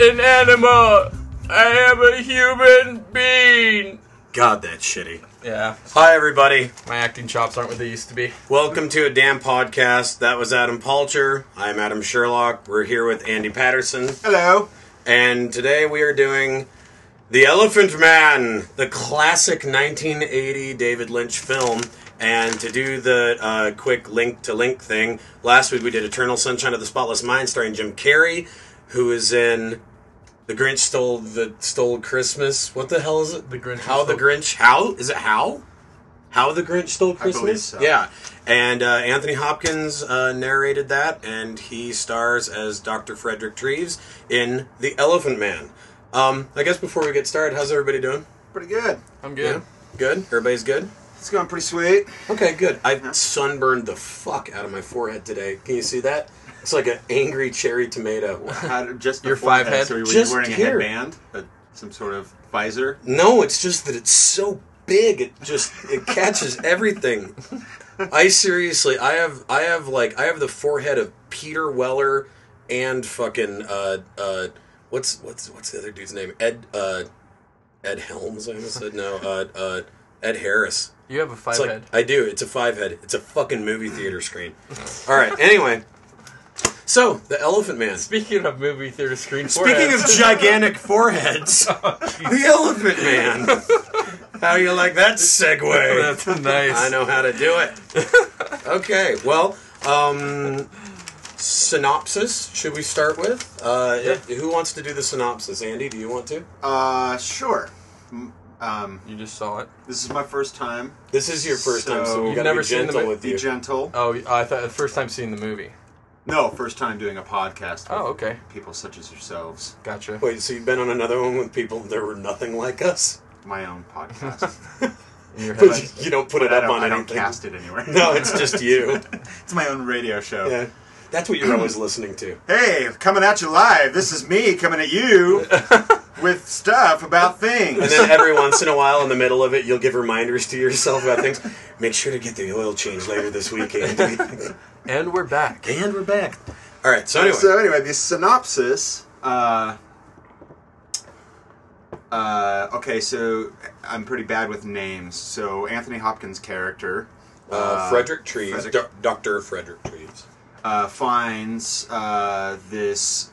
am not an animal. I am a human being. God, that's shitty. Yeah, Hi, everybody. my acting chops aren't what they used to be. Welcome to a damn podcast. That was Adam Palcher. I'm Adam Sherlock. We're here with Andy Patterson. Hello. And today we are doing The Elephant Man, the classic 1980 David Lynch film. And to do the uh, quick link to link thing, last week we did Eternal Sunshine of the Spotless Mind starring Jim Carrey, who is in The Grinch Stole the Stole Christmas. What the hell is it? The Grinch How the Grinch? How is it? How? How the Grinch Stole believe Christmas? so. Yeah, and uh, Anthony Hopkins uh, narrated that, and he stars as Dr. Frederick Treves in The Elephant Man. Um, I guess before we get started, how's everybody doing? Pretty good. I'm good. Yeah, good. Everybody's good. It's going pretty sweet. Okay, good. I sunburned the fuck out of my forehead today. Can you see that? It's like an angry cherry tomato. How just Your five that, head? So were Just you wearing here. a headband, a, some sort of visor? No, it's just that it's so big. It just it catches everything. I seriously, I have, I have like, I have the forehead of Peter Weller and fucking, uh, uh, what's what's what's the other dude's name? Ed, uh, Ed Helms. I almost said no. Uh, uh, Ed Harris. You have a five It's like head. I do. It's a five head. It's a fucking movie theater screen. All right. Anyway, so the Elephant Man. Speaking of movie theater screen Speaking of gigantic foreheads, the Elephant Man. How do you like that segue? that's nice. I know how to do it. Okay, well, um, synopsis. Should we start with? Uh, Who wants to do the synopsis? Andy, do you want to? Uh, sure. M- Um, You just saw it. this is my first time. This is your first time, so So- we You've got to never be seen the gentle mo- with Be you. gentle. Oh, I thought the first time seeing the movie. No, first time doing a podcast. With Oh, okay. People such as yourselves. Gotcha. Wait, so you've been on another one with people that were nothing like us? My own podcast. In your head. But you don't put but it I up don't, on I don't anything. cast it anywhere. No, it's just you. it's my own radio show. Yeah, that's what you're always listening to. Hey, coming at you live. This is me coming at you with stuff about things. And then every once in a while, in the middle of it, you'll give reminders to yourself about things. Make sure to get the oil change later this weekend. And we're back. and we're back. All right. So anyway, So anyway, the synopsis. Uh, uh, okay, so I'm pretty bad with names. So Anthony Hopkins' character uh, Frederick Treves, Frederick- Do- Doctor Frederick Treves. uh, finds uh, this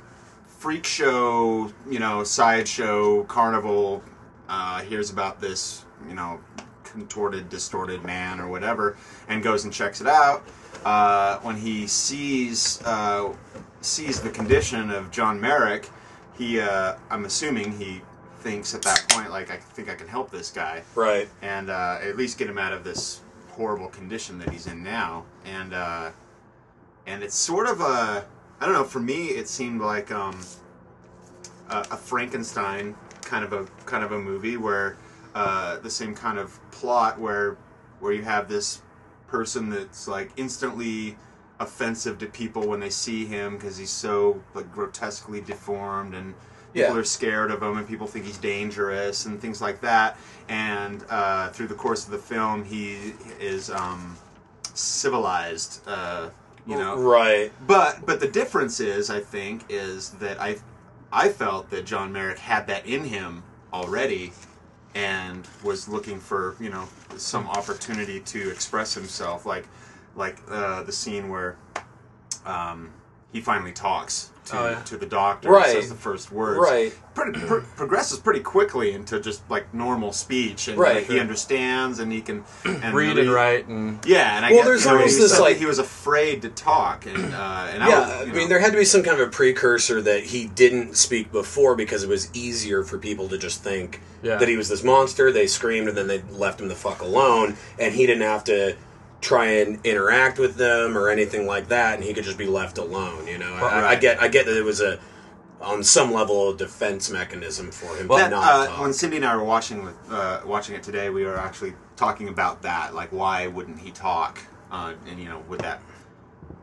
freak show, you know, sideshow carnival. Uh, hears about this, you know, contorted, distorted man or whatever, and goes and checks it out. Uh, when he sees uh, sees the condition of John Merrick, he, uh, I'm assuming he thinks at that point, like, I think I can help this guy Right. and uh, at least get him out of this horrible condition that he's in now. And uh, and it's sort of a I don't know. For me, it seemed like um, a, a Frankenstein kind of a kind of a movie where uh, the same kind of plot where where you have this person that's like instantly offensive to people when they see him because he's so like grotesquely deformed and people Yeah. are scared of him and people think he's dangerous and things like that and uh, through the course of the film he is um, civilized uh, you know Right. but but the difference is, I think, is that I I felt that John Merrick had that in him already, and was looking for you know some opportunity to express himself, like like uh, the scene where um, he finally talks to, Oh, yeah. to the doctor, Right. and says the first words, Right. Pretty, pro- progresses pretty quickly into just like normal speech, and Right. like, he understands and he can and Read and write and Yeah, and I Well, guess there's you know, almost this, like- he was afraid to talk, and uh, and I Yeah, was, I mean, know- there had to be some kind of a precursor that he didn't speak before because it was easier for people to just think Yeah. that he was this monster. They screamed and then they left him the fuck alone, and he didn't have to try and interact with them or anything like that, and he could just be left alone. You know, I, I get, I get that it was a on some level a defense mechanism for him. Well, to that, not uh, when Cindy and I were watching with uh, watching it today, we were actually talking about that. Like, why wouldn't he talk? Uh, and you know, would that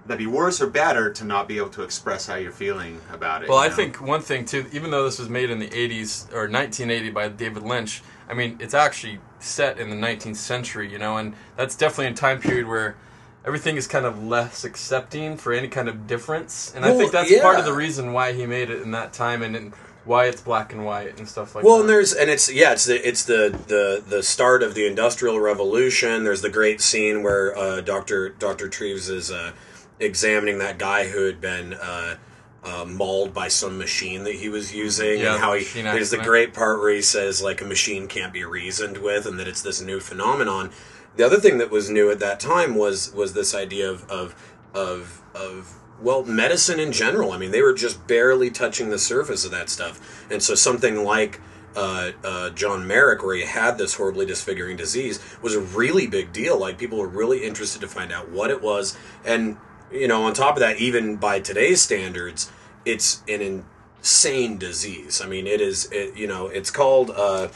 that be worse or better to not be able to express how you're feeling about it? Well, I know? think one thing too, even though this was made in the 80s or 1980 by David Lynch, I mean, it's actually set in the 19th century, you know, and that's definitely a time period where everything is kind of less accepting for any kind of difference, and I think that's part of the reason why he made it in that time and, and why it's black and white and stuff like Well, that. Well, and there's and it's yeah, it's the it's the the the start of the industrial revolution. There's the great scene where uh, Doctor Doctor Treves is uh, examining that guy who had been. Uh, uh, mauled by some machine that he was using, Yeah, and how he there's the great part where he says like a machine can't be reasoned with, and that it's this new phenomenon. The other thing that was new at that time was was this idea of of of, of well medicine in general. I mean, they were just barely touching the surface of that stuff, and so something like uh, uh, John Merrick, where he had this horribly disfiguring disease, was a really big deal. Like people were really interested to find out what it was, and you know, on top of that, even by today's standards, it's an insane disease. I mean, it is. It, you know, it's called. Uh,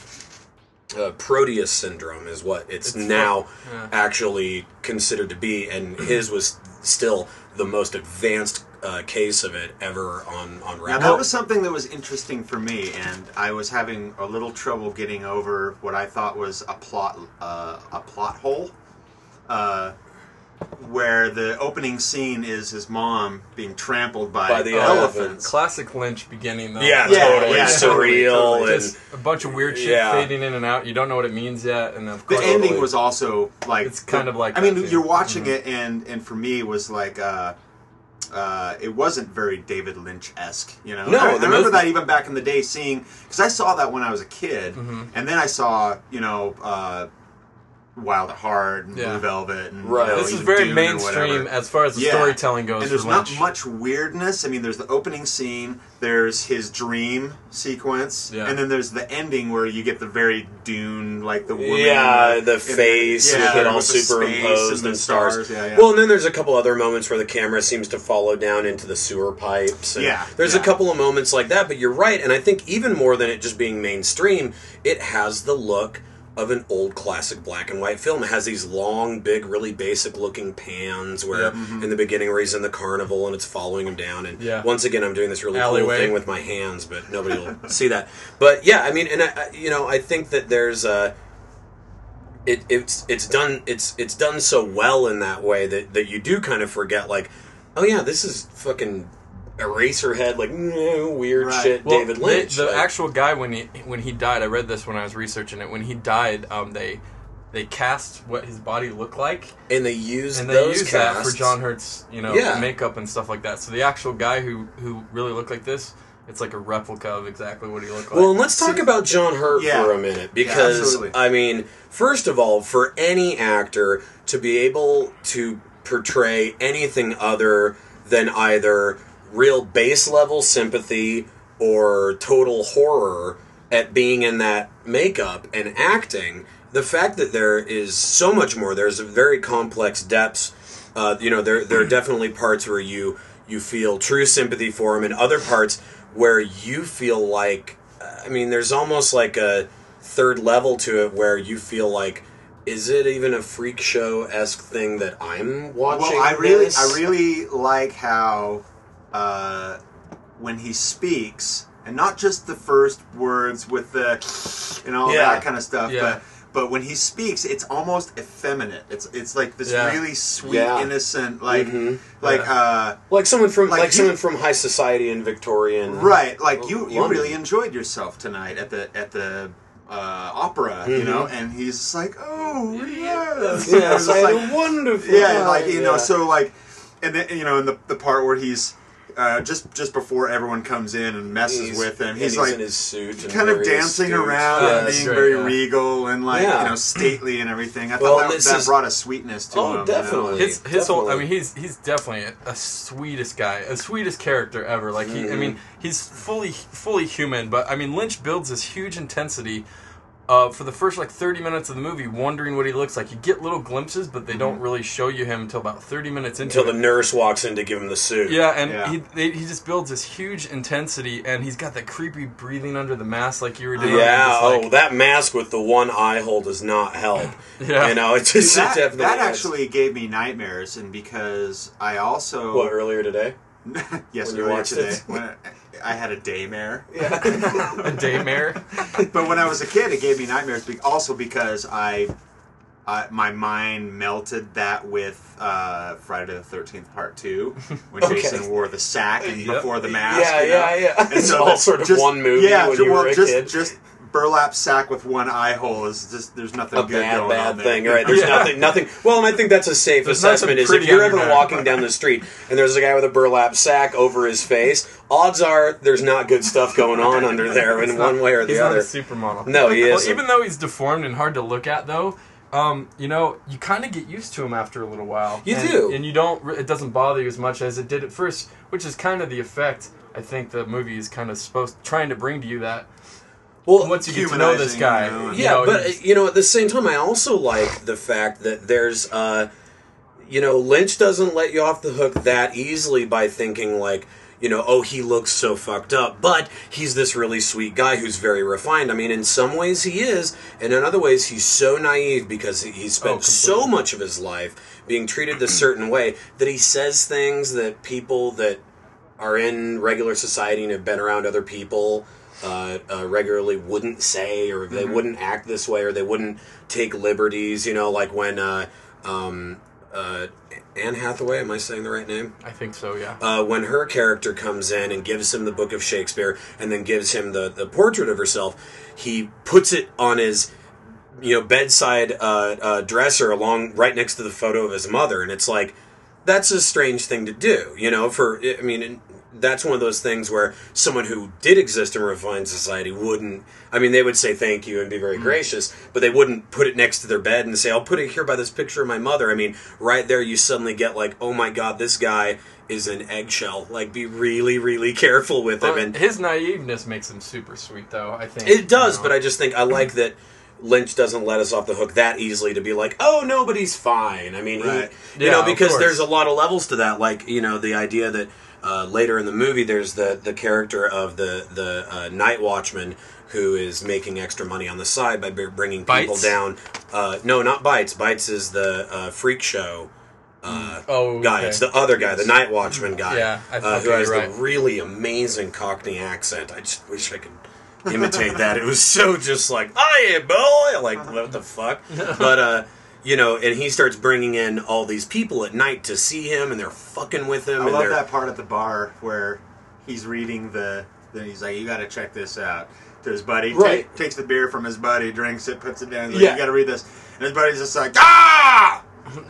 uh, Proteus syndrome is what it's, It's now fu- yeah. actually considered to be, and his was still the most advanced uh, case of it ever on on Now record. that was something that was interesting for me, and I was having a little trouble getting over what I thought was a plot uh, a plot hole, uh, where the opening scene is his mom being trampled by, By the elephants. elephants. classic Lynch beginning though. yeah, Yeah, totally yeah, surreal totally, totally. and Just a bunch of weird shit Yeah. fading in and out. You don't know what it means yet, and of The course, ending was also like It's kind of like I mean, that, you're watching it, and and for me, it was like. Uh, uh, it wasn't very David Lynch esque, you know. No, I, I remember most- that even back in the day, seeing because I saw that when I was a kid, Mm-hmm. and then I saw you know uh, Wild at Heart and Yeah. Blue Velvet, and you Right. know, this is very Dune mainstream as far as the Yeah. storytelling goes. And there's for not Lynch. much weirdness. I mean, there's the opening scene, there's his dream sequence, Yeah. and then there's the ending where you get the very Dune, like the woman, yeah, the in face yeah, with it all with the space superimposed the and stars. Yeah, yeah. Well, and then there's a couple other moments where the camera seems to follow down into the sewer pipes. And Yeah, there's a couple of moments like that, but you're right, and I think even more than it just being mainstream, it has the look of an old classic black and white film. It has these long, big, really basic looking pans where Yep. Mm-hmm. in the beginning where he's in the carnival and it's following him down. And Yeah. once again, I'm doing this really cool thing with my hands, but nobody will see that. But yeah, I mean, and I, I- you know, I think that there's a. it, it's it's done it's it's done so well in that way that, that you do kind of forget like oh yeah this is fucking Eraserhead like no, weird Right. shit Well, David Lynch the like- actual guy when he when he died, I read this when I was researching it. When he died, um, they they cast what his body looked like, and they used and they those used that for John Hurt's, you know, Yeah. makeup and stuff like that. So the actual guy who who really looked like this, it's like a replica of exactly what he looked like. Well, and let's talk about John Hurt Yeah. for a minute because absolutely. I mean, first of all, for any actor to be able to portray anything other than either real base level sympathy or total horror at being in that makeup and acting, the fact that there is so much more, there's a very complex depths. Uh, you know, there there are definitely parts where you you feel true sympathy for him, and other parts where you feel like, I mean, there's almost like a third level to it where you feel like, is it even a freak show esque thing that I'm watching? Well, I really, this? I really like how uh, when he speaks, and not just the first words with the and all Yeah. that kind of stuff, Yeah. but but when he speaks, it's almost effeminate. It's it's like this Yeah. really sweet, Yeah. innocent, like Mhm. like Yeah. uh, like someone from like, Like, you- someone from high society in Victorian, right, like you you London. really enjoyed yourself tonight at the at the. Uh, opera, you know, and he's like, "Oh yes, You Yes, I like- had a wonderful. yeah, time, like you know, so like, and then you know, in the the part where he's uh, just just before everyone comes in and messes He's- with him, he's, he's like in his suit, and kind of dancing astute. around Yeah, and being right, very yeah. regal and like Yeah. you know stately and everything. I Well, thought that, that is- brought a sweetness to Oh, him. you know? definitely. his his whole I mean he's he's definitely a, a sweetest guy, a sweetest character ever. Like he I Mm-hmm. mean he's fully fully human, but I mean Lynch builds this huge intensity. Uh, for the first like 30 minutes of the movie, wondering what he looks like. You get little glimpses, but they don't really show you him until about 30 minutes into until it. the nurse walks in to give him the suit. Yeah, and Yeah. he they, he just builds this huge intensity, and he's got that creepy breathing under the mask, like you were doing. Yeah, Just oh, that mask with the one eye hole does not help. Yeah. You know, it just that, it definitely that adds. actually gave me nightmares, and because I also What, earlier today? yes when you earlier watched today it? when I, I had a daymare. a daymare. but when I was a kid, it gave me nightmares. be- Also because I, uh, my mind melted that with uh, Friday the Thirteenth Part Two, when Okay. Jason wore the sack and Yep. before the mask. Yeah, you know? yeah, yeah. And It's so all that's sort of just- one movie Yeah, when ju- you well, were a just kid. just burlap sack with one eye hole is just there's nothing a good bad, going bad on there. thing, right? There's Yeah. nothing, nothing. Well, and I think that's a safe There's assessment. Is if you're ever walking down the street and there's a guy with a burlap sack over his face, odds are there's not good stuff going on under there in He's one way or the he's other. not a supermodel. No, he Well, isn't. even though he's deformed and hard to look at, though, um, you know, you kind of get used to him after a little while. You and, do. and you don't. It doesn't bother you as much as it did at first, which is kind of the effect. I think the movie is kind of supposed trying to bring to you that well, once you get to know this guy, you know, and- you yeah, know, but you know, at the same time, I also like the fact that there's, uh, you know, Lynch doesn't let you off the hook that easily by thinking like, you know, oh, he looks so fucked up, but he's this really sweet guy who's very refined. I mean, in some ways he is, and in other ways he's so naive because he, spent Oh, so much of his life being treated a certain way that he says things that people that are in regular society and have been around other people uh, uh, regularly wouldn't say, or they wouldn't act this way, or they wouldn't take liberties. You know, like when uh, um, uh, Anne Hathaway, am I saying the right name? I think so. Yeah. Uh, when her character comes in and gives him the book of Shakespeare and then gives him the, the portrait of herself, he puts it on his you know bedside uh, uh, dresser along right next to the photo of his mother, and it's like that's a strange thing to do. You know, for I mean. That's one of those things where someone who did exist in a refined society wouldn't. I mean, they would say thank you and be very mm. gracious, but they wouldn't put it next to their bed and say, "I'll put it here by this picture of my mother." I mean, right there, you suddenly get like, "Oh my God, this guy is an eggshell." Like, be really, really careful with him. And his naiveness makes him super sweet, though. I think it does, you know. but I just think I like that Lynch doesn't let us off the hook that easily to be like, oh, nobody's fine. I mean, he- you Yeah, know, because there's a lot of levels to that. Like, you know, the idea that uh, later in the movie, there's the the character of the the uh, night watchman who is making extra money on the side by b- bringing people Bytes? down. Uh, no, not Bytes. Bytes is the uh, freak show. Uh, Oh, guy. okay. It's the other guy, the night watchman guy. Yeah, I- uh, who has you're the really amazing Cockney accent. I just wish I could imitate that. It was so just like, "Hiya, boy!" Like, what the fuck? But uh, you know, and he starts bringing in all these people at night to see him, and they're fucking with him. I and love that part at the bar where he's reading the. Then he's like, "You got to check this out." To his buddy, Right. Take- takes the beer from his buddy, drinks it, puts it down. He's like, Yeah. "You got to read this," and his buddy's just like, "Ah,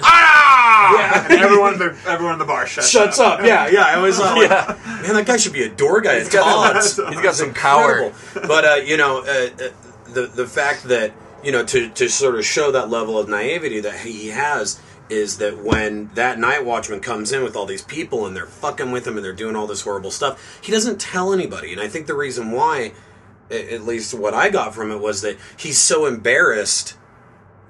ah!" Yeah. And everyone, in the, everyone in the bar shuts, Shuts up, yeah, yeah. I was uh, like, Yeah. man, that guy should be a door guy at got- Todd's. he's got some power. But uh, you know, uh, uh, the the fact that you know to to sort of show that level of naivety that he has is that when that night watchman comes in with all these people and they're fucking with him and they're doing all this horrible stuff, he doesn't tell anybody. And I think the reason why, at least what I got from it, was that he's so embarrassed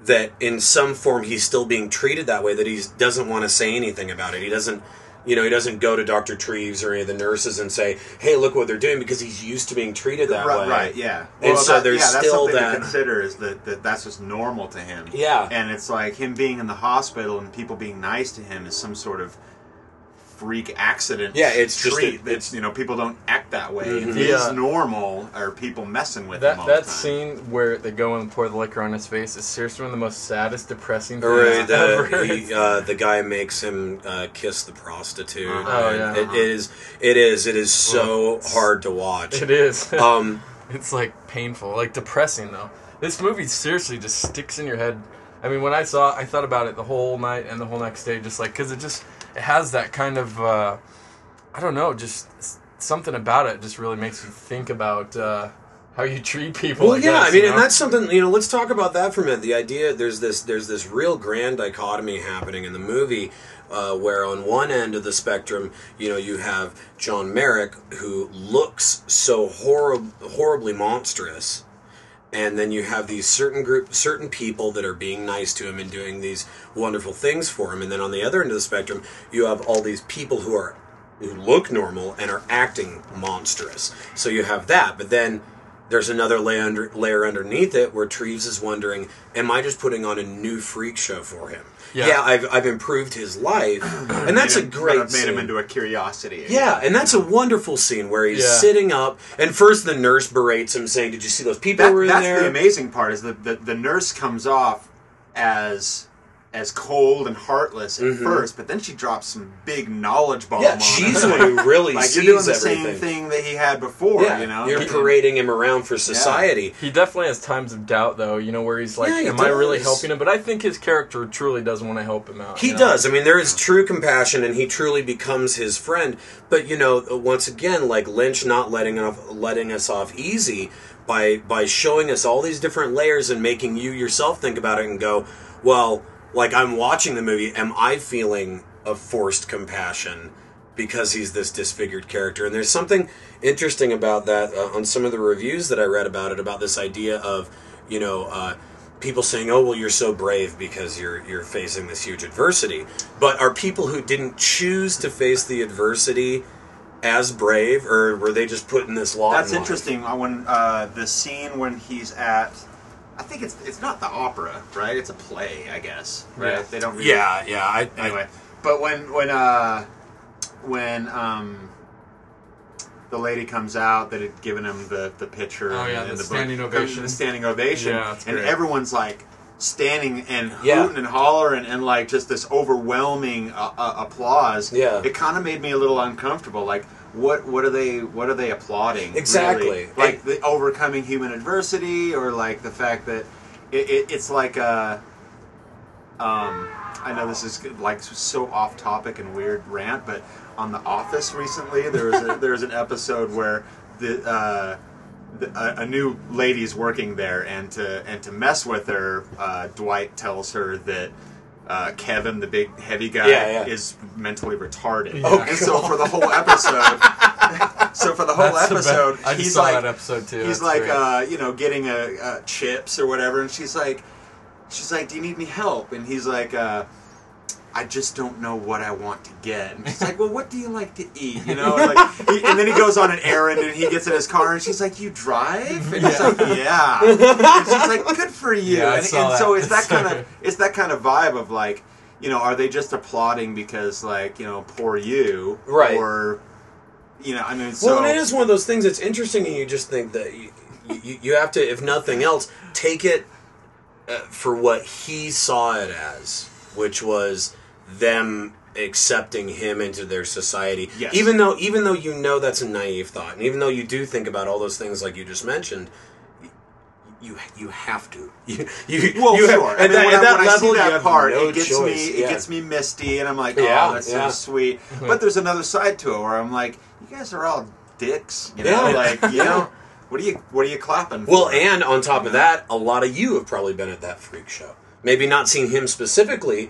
that in some form he's still being treated that way that he doesn't want to say anything about it. He doesn't, you know, he doesn't go to Dr. Treves or any of the nurses and say, "Hey, look what they're doing," because he's used to being treated that right, way. right, yeah. And so that- there's yeah, that's still something that- to consider is that, that that's just normal to him. Yeah. and it's like him being in the hospital and people being nice to him is some sort of freak accident. Yeah, it's just a- It's it's- you know people don't act that way. Mhm. If Yeah. Normal are people messing with him That all that the time. scene where they go and pour the liquor on his face is seriously one of the most saddest, depressing things ever. the he, uh, the guy makes him uh, kiss the prostitute. Uh-huh. Oh, And yeah. it is it is it is so Well, hard to watch. it is. Um, It's like painful, like depressing though. This movie seriously just sticks in your head. I mean, when I saw, it, I thought about it the whole night and the whole next day, just like because it just it has that kind of uh, I don't know, just something about it just really makes you think about uh, how you treat people. Well, I yeah, guess, I mean, you and that's something you know. Let's talk about that for a minute. The idea there's this there's this real grand dichotomy happening in the movie, uh, where on one end of the spectrum, you know, you have John Merrick who looks so horrib- horribly monstrous, and then you have these certain group certain people that are being nice to him and doing these wonderful things for him, and then on the other end of the spectrum, you have all these people who are who look normal and are acting monstrous. So you have that, but then there's another layer, under, layer underneath it where Treves is wondering, am I just putting on a new freak show for him? Yeah. Yeah, I've, I've improved his life, and that's a great. I've made him into a curiosity. Yeah, and that's a wonderful scene where he's Yeah. sitting up, and first the nurse berates him, saying, "Did you see those people That, were in that's there?" the amazing part is that the, the nurse comes off as as cold and heartless at first, but then she drops some big knowledge bomb. Mm-hmm. Yeah, she's the one who really like sees you're doing the everything. same thing that he had before. Yeah, you know, you're Like, parading him around for society. He definitely has times of doubt, though. You know, where he's like, Yeah, he "Am I really helping him?" But I think his character truly does want to help him out. He you know? does. I mean, there is true compassion, and he truly becomes his friend. But you know, once again, like Lynch not letting off, letting us off easy by by showing us all these different layers and making you yourself think about it and go, well, like I'm watching the movie, am I feeling a forced compassion because he's this disfigured character? And there's something interesting about that uh, on some of the reviews that I read about it about this idea of, you know. Uh, people saying, "Oh, well, you're so brave because you're you're facing this huge adversity." But are people who didn't choose to face the adversity as brave, or were they just put in this law? That's in interesting. uh, When uh, the scene when he's at, I think it's it's not the opera, right? It's a play, I guess. Right? Yeah. They don't. Really, Yeah, yeah. I, I- Anyway, but when when uh when um the lady comes out that had given him the the picture Oh, yeah, and the book, standing comes- ovation. the standing ovation, Yeah, and great. everyone's like standing and Yeah. hooting and hollering and like just this overwhelming uh, uh, applause. Yeah. it kind of made me a little uncomfortable. Like, what what are they what are they applauding? Exactly. really? like the overcoming human adversity, or like the fact that it, it, it's like a. Um, I know this is like so off topic and weird rant, but on The Office recently, there was a, there was an episode where the, uh, the a, a new lady's working there, and to and to mess with her, uh, Dwight tells her that. Uh, Kevin, the big heavy guy, Yeah, yeah. is mentally retarded, Oh, and so for the whole episode, so for the whole That's the best- episode, I he's saw like, that episode too. he's That's like uh, you know getting a, uh chips or whatever. And she's like she's like do you need any help? And he's like uh, I just don't know what I want to get. And she's like, "Well, what do you like to eat?" You know, and, like, he, and then he goes on an errand, and he gets in his car, and she's like, "You drive?" And he's like, "Yeah." And she's like, "Good for you." Yeah, I and saw and so it's that kind of it's that kind of vibe of like, you know, are they just applauding because like you know, poor you, Right. Or you know, I mean, so well, and it is one of those things that's interesting, and you just think that you, you, you have to, if nothing else, take it uh, for what he saw it as, which was them accepting him into their society. Yes. Even though, even though you know that's a naive thought, and even though you do think about all those things like you just mentioned. You you have to you you Well, you sure. have, I mean, that, when, I, that when I level see that part, no it gets choice. me it Yeah. gets me misty, and I'm like, Yeah, oh, that's yeah. so sweet. But there's another side to it where I'm like, you guys are all dicks, you know, Yeah. like you know, what are you what are you clapping? For? Well, and on top of that, a lot of you have probably been at that freak show. Maybe not seen him specifically,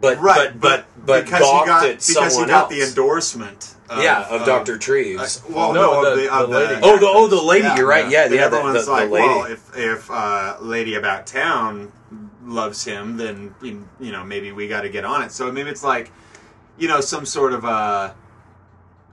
but right, but but but because gawked he got because someone he got else. the endorsement. Of, yeah, of Doctor Treves. uh, well, No, no, of the- the, of the the lady. oh, the oh the lady. You're right. Yeah, yeah. The, everyone's the, like, the lady. well, if if uh, Lady About Town loves him, then you know maybe we got to get on it. So maybe it's like, you know, some sort of uh,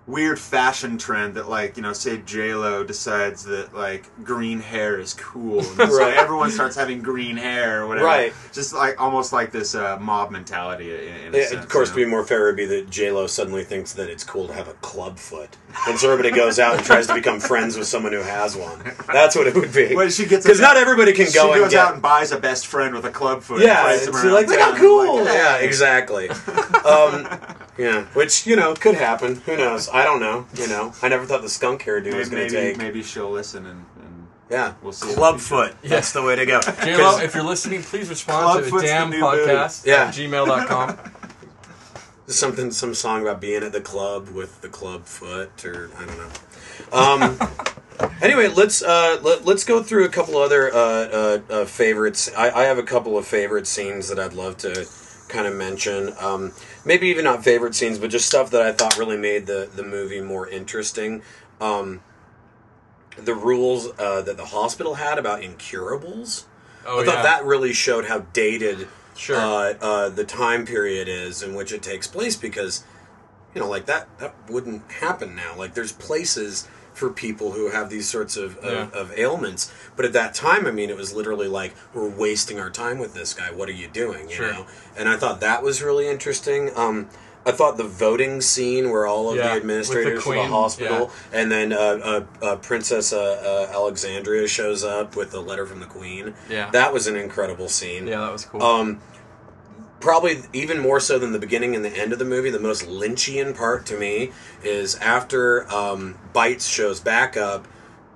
weird fashion trend that, like, you know, say J Lo decides that like green hair is cool, and so Right. everyone starts having green hair or whatever. Right. Just like almost like this uh, mob mentality. In, in a Yeah, sense, of course, you to be more fair, would be that J Lo suddenly thinks that it's cool to have a club foot, and so everybody goes out and tries to become friends with someone who has one. That's what it would be. Well, she gets because not everybody can she go and get. out and buys a best friend with a club foot. yeah, plays it's him like, look how cool. like, yeah, hey. exactly. um, yeah, which you know could happen. Who knows? I don't know. You know, I never thought the skunk hairdo was going to maybe, take. maybe she'll listen and, and Yeah, We'll see in the Club foot. That's the way to go. J-Lo, 'Cause- if you're listening, please respond to the damn new podcast Yeah. at gmail.com. something, some song about being at the club with the club foot, or I don't know. Um, anyway, let's uh, let, let's go through a couple other uh, uh, uh, favorites. I, I have a couple of favorite scenes that I'd love to kind of mention. Um, maybe even not favorite scenes, but just stuff that I thought really made the the movie more interesting. Um, the rules uh, that the hospital had about incurables. Oh, I thought yeah. that really showed how dated Sure. uh, uh, the time period is in which it takes place because you know like that that wouldn't happen now like there's places for people who have these sorts of, of, Yeah. of ailments but at that time i mean it was literally like we're wasting our time with this guy what are you doing you Sure. know and i thought that was really interesting um, I thought the voting scene where all of Yeah, the with the administrators for the queen, hospital, and then uh, uh, uh, Princess uh, uh, Alexandria shows up with a letter from the queen. Yeah. that was an incredible scene. Yeah, that was cool. Um, probably even more so than the beginning and the end of the movie, the most Lynchian part to me is after um, Bytes shows back up,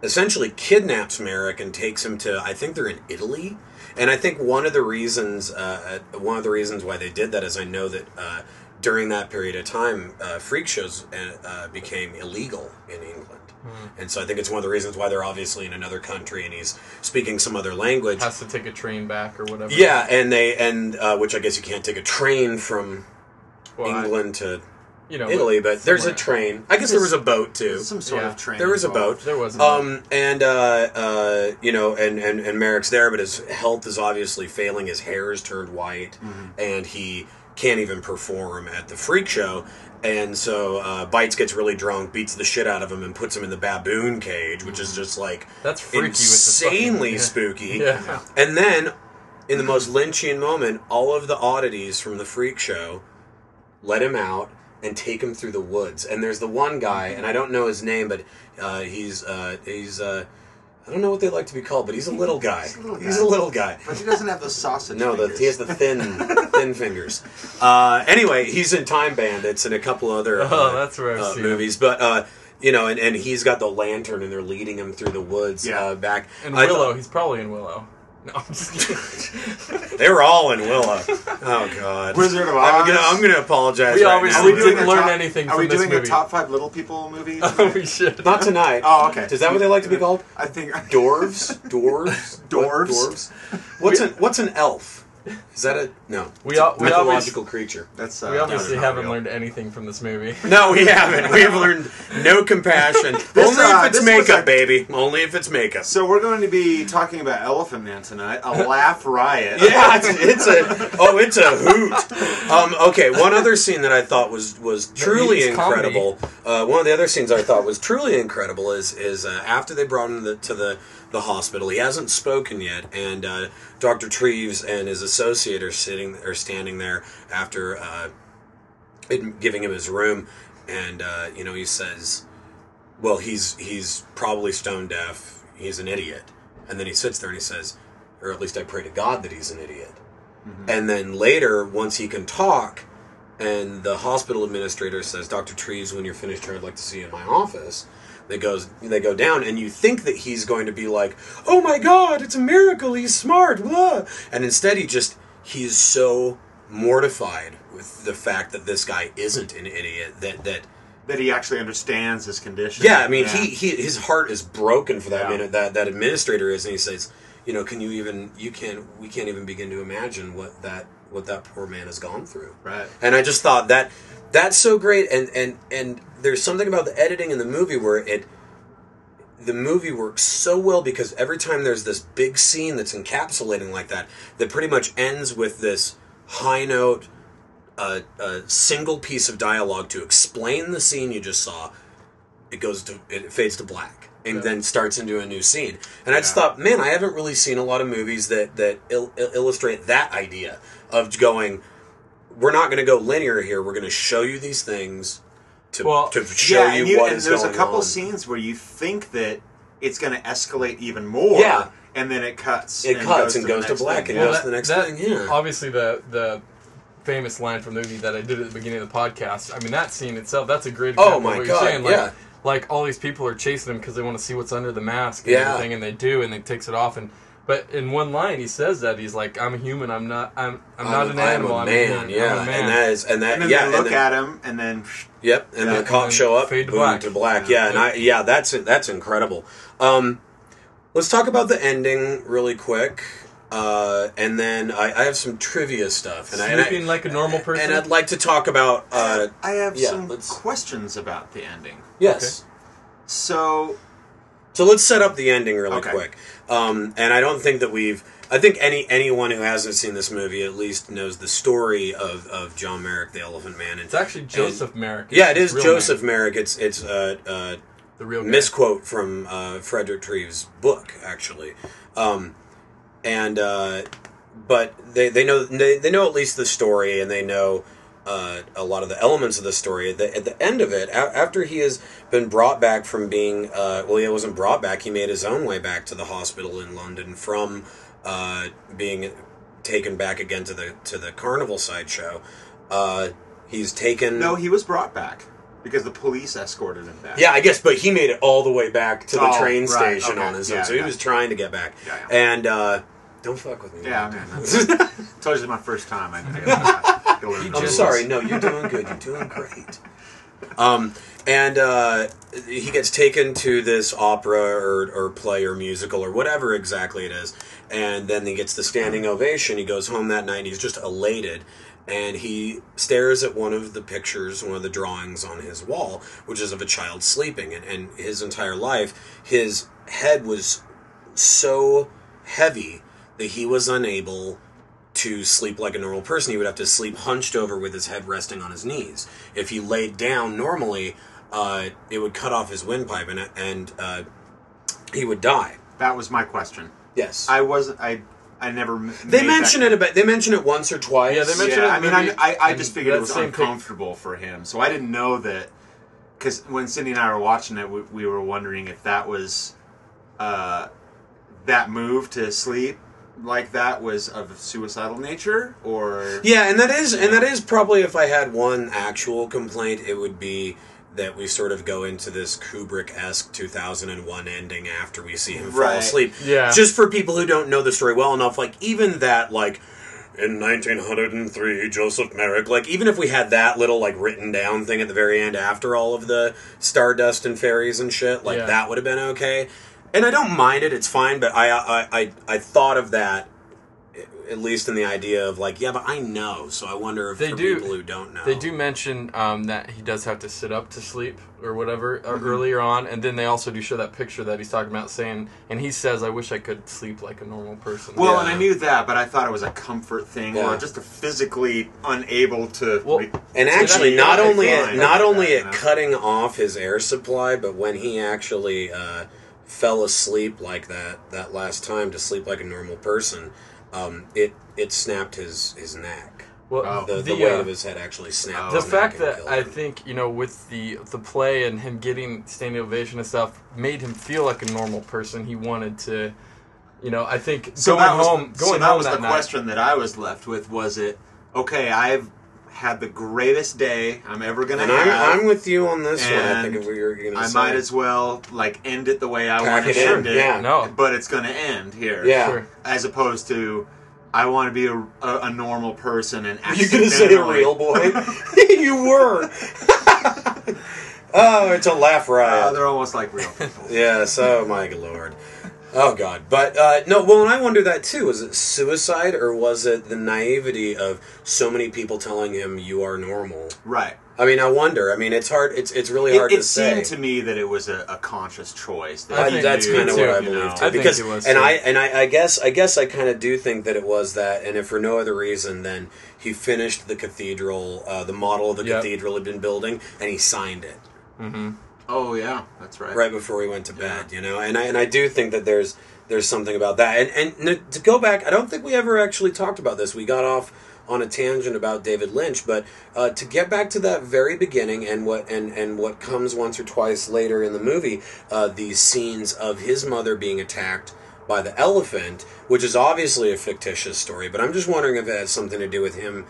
essentially kidnaps Merrick and takes him to, I think they're in Italy. And I think one of the reasons, uh, uh, one of the reasons why they did that is I know that uh, during that period of time, uh, freak shows uh, uh, became illegal in England. And so I think it's one of the reasons why they're obviously in another country and he's speaking some other language. Has to take a train back or whatever. Yeah, and they and uh, which I guess you can't take a train from Well, I- England to you know, Italy, but there's a train. I guess there was a boat too. Some sort Yeah. of train. There was a boat. There was. Um, and uh, uh, you know, and, and and Merrick's there, but his health is obviously failing. His hair is turned white, and he can't even perform at the freak show. And so uh, Bytes gets really drunk, beats the shit out of him, and puts him in the baboon cage, which is just like That's freaky with the fucking- insanely yeah. spooky. Yeah. And then, in the most Lynchian moment, all of the oddities from the freak show let him out and take him through the woods. And there's the one guy, and I don't know his name, but uh, he's uh, he's uh, I don't know what they like to be called, but he's a little guy. He's a little He's guy. a little guy. But he doesn't have the sausage. No, the, he has the thin, thin fingers. Uh, anyway, he's in Time Bandits and a couple other uh, Oh, that's where I've uh, seen him. movies, but uh, you know, and, and he's got the lantern, and they're leading him through the woods Yeah. uh, back. And I Willow, thought- he's probably in Willow. No, I'm just they were all in Willow. Oh God, Wizard of I'm Oz. gonna, I'm gonna apologize. We right obviously now. Are we doing didn't a learn top- anything Are from we this doing movie. a top five little people movie? oh, we should. Not tonight. Oh, okay. Is that what they like to be called? I think Dwarves? Dwarves? What? Dwarves? Dwarves? What's an What's an elf? Is that a no? We It's a al- we mythological creature. That's uh, We obviously that's not haven't real. learned anything from this movie. No, we haven't. We have learned no compassion. Only uh, if it's makeup, a- baby. Only if it's makeup. So we're going to be talking about Elephant Man tonight. A laugh riot. Yeah, it's, it's a oh, it's a hoot. Um, okay, one other scene that I thought was was truly incredible. Uh, one of the other scenes I thought was truly incredible is is uh, after they brought him to the, to the the hospital. He hasn't spoken yet, and uh, Doctor Treves and his associate are sitting are standing there after uh, giving him his room, and uh, you know he says, "Well, he's he's probably stone deaf. He's an idiot." And then he sits there and he says, or at least I pray to God that he's an idiot. And then later, once he can talk, and the hospital administrator says, "Dr. Treves, when you're finished here, I'd like to see you in my office." They goes, they go down, and you think that he's going to be like, "Oh my God, it's a miracle! He's smart!" Blah. And instead, he just he's so mortified with the fact that this guy isn't an idiot that that That he actually understands his condition. yeah, I mean, He, he his heart is broken for that Yeah. minute. That that administrator is, and he says, you know, can you even you can't we can't even begin to imagine what that what that poor man has gone through. Right. And I just thought that that's so great, and and and there's something about the editing in the movie where it. The movie works so well because every time there's this big scene that's encapsulating like that, that pretty much ends with this high note, a, a single piece of dialogue to explain the scene you just saw. It goes to it fades to black and Yeah. then starts into a new scene. And I just thought, man, I haven't really seen a lot of movies that that il- il- illustrate that idea of going. We're not going to go linear here. We're going to show you these things to Well, to show yeah, you, and, you, what and is there's a couple on. scenes where you think that it's going to escalate even more. Yeah. And then it cuts. It cuts and the goes to black thing. and Yeah. goes to the next thing, yeah. Obviously, the the famous line from the movie that I did at the beginning of the podcast. I mean, that scene itself. That's a great Oh my of what God, you're saying. Like, yeah. like all these people are chasing him because they want to see what's under the mask and Yeah. everything, and they do, and they takes it off. And but in one line, he says that he's like, "I'm a human. I'm not. I'm. I'm not an animal. I'm I'm a a man. yeah, I'm a man." and that is and that And then yeah, they look then, at him, and then Yep, and Yeah, the cops show up, fade to boom black. to black. Yeah. Yeah, and I yeah, that's that's incredible. Um, let's talk about the ending really quick, uh, and then I, I have some trivia stuff, and I, and, Sleeping I, like a normal person. and I'd like to talk about. Uh, I have yeah, some let's- questions about the ending. yes, So so let's set up the ending really Okay. quick, um, and I don't think that we've. I think any anyone who hasn't seen this movie at least knows the story of, of John Merrick, the Elephant Man, and it's actually Joseph Merrick. yeah, it is Joseph name. Merrick. It's it's uh, uh, the real guy. misquote from uh, Frederick Treves' book, actually. Um, and uh, but they, they know they, they know at least the story, and they know uh, a lot of the elements of the story. At the, at the end of it, a- after he has been brought back from being, uh, well, he wasn't brought back. He made his own way back to the hospital in London from uh, being taken back again to the to the carnival sideshow. Uh, he's taken. No, he was brought back because the police escorted him back. Yeah, I guess, but he made it all the way back to the Oh, train right, station okay. on his own. Yeah, so he yeah. was trying to get back. Yeah, yeah. And uh, don't fuck with me. Yeah, man. Told you it's my first time. I, I gotta, gotta learn He the I'm rules. sorry. No, you're doing good. You're doing great. Um, and uh, he gets taken to this opera or, or play or musical or whatever exactly it is, and then he gets the standing ovation. He goes home that night. and He's just elated, and he stares at one of the pictures, one of the drawings on his wall, which is of a child sleeping. And, and his entire life, his head was so heavy that he was unable to sleep like a normal person. He would have to sleep hunched over with his head resting on his knees. If he laid down normally, uh, it would cut off his windpipe and and uh, he would die. That was my question. Yes, I wasn't. I. I never. m- they made mention that- it about. They mention it once or twice. Yeah, they mention yeah, it I mean, the I, I, I just figured it was same pic- uncomfortable for him, so I didn't know that. Because when Cindy and I were watching it, we, we were wondering if that was, uh, that move to sleep like that was of suicidal nature, or Yeah, and that is and that is probably if I had one actual complaint, it would be that we sort of go into this Kubrick esque 2001 ending after we see him fall asleep. Yeah. Just for people who don't know the story well enough, like even that, like in 1903, Joseph Merrick, like even if we had that little like written down thing at the very end after all of the stardust and fairies and shit, like Yeah. that would have been okay. And I don't mind it; it's fine. But I, I, I, I thought of that at least in the idea of like, yeah, but I know. So I wonder if They for do- people who don't know, They do mention um, that he does have to sit up to sleep or whatever uh, Mm-hmm. earlier on, and then they also do show that picture that he's talking about, saying, and he says, "I wish I could sleep like a normal person." well, Yeah. and I knew that, but I thought it was a comfort thing, Yeah. or just a physically unable to. Well, re- And actually, not only fine. it, not only You it know? cutting off his air supply, but when he actually uh, fell asleep like that that last time to sleep like a normal person, um, it it snapped his his neck. well, Oh. The, the, the, weight uh, of his head actually snapped. The his fact neck that killed I him. think you know with the the play and him getting standing ovation and stuff made him feel like a normal person. He wanted to, you know. I think So going that was home, the, going so that home was that the night. question that I was left with. Was it okay? I've had the greatest day I'm ever gonna and have. I'm, I'm with you on this one. I think if we were going to I say, might as well like end it the way I Pack want it to in, end it. yeah. No. but it's gonna end here. yeah. Sure. As opposed to, I want to be a, a, a normal person and You're gonna say a accidentally- real boy? you were. oh, it's a laugh Uh, riot. they're almost like real people. Yes, oh my lord. Oh god. But uh, no, well and I wonder that too. Was it suicide or was it the naivety of so many people telling him you are normal? right. I mean, I wonder. I mean, it's hard it's it's really hard it to say. It seemed to me that it was a, a conscious choice. that I I- think that's kind of what I you believe know. too. I think because it was, and too. I and I, I guess I guess I kind of do think that it was that, and if for no other reason than he finished the cathedral, uh, the model of the Yep. cathedral had been building, and he signed it. hmm Oh yeah, that's right. right before we went to bed, you know. And I and I do think that there's there's something about that. And and to go back, I don't think we ever actually talked about this. We got off on a tangent about David Lynch, but uh, to get back to that very beginning and what and and what comes once or twice later in the movie, uh, these scenes of his mother being attacked by the elephant, which is obviously a fictitious story. But I'm just wondering if it has something to do with him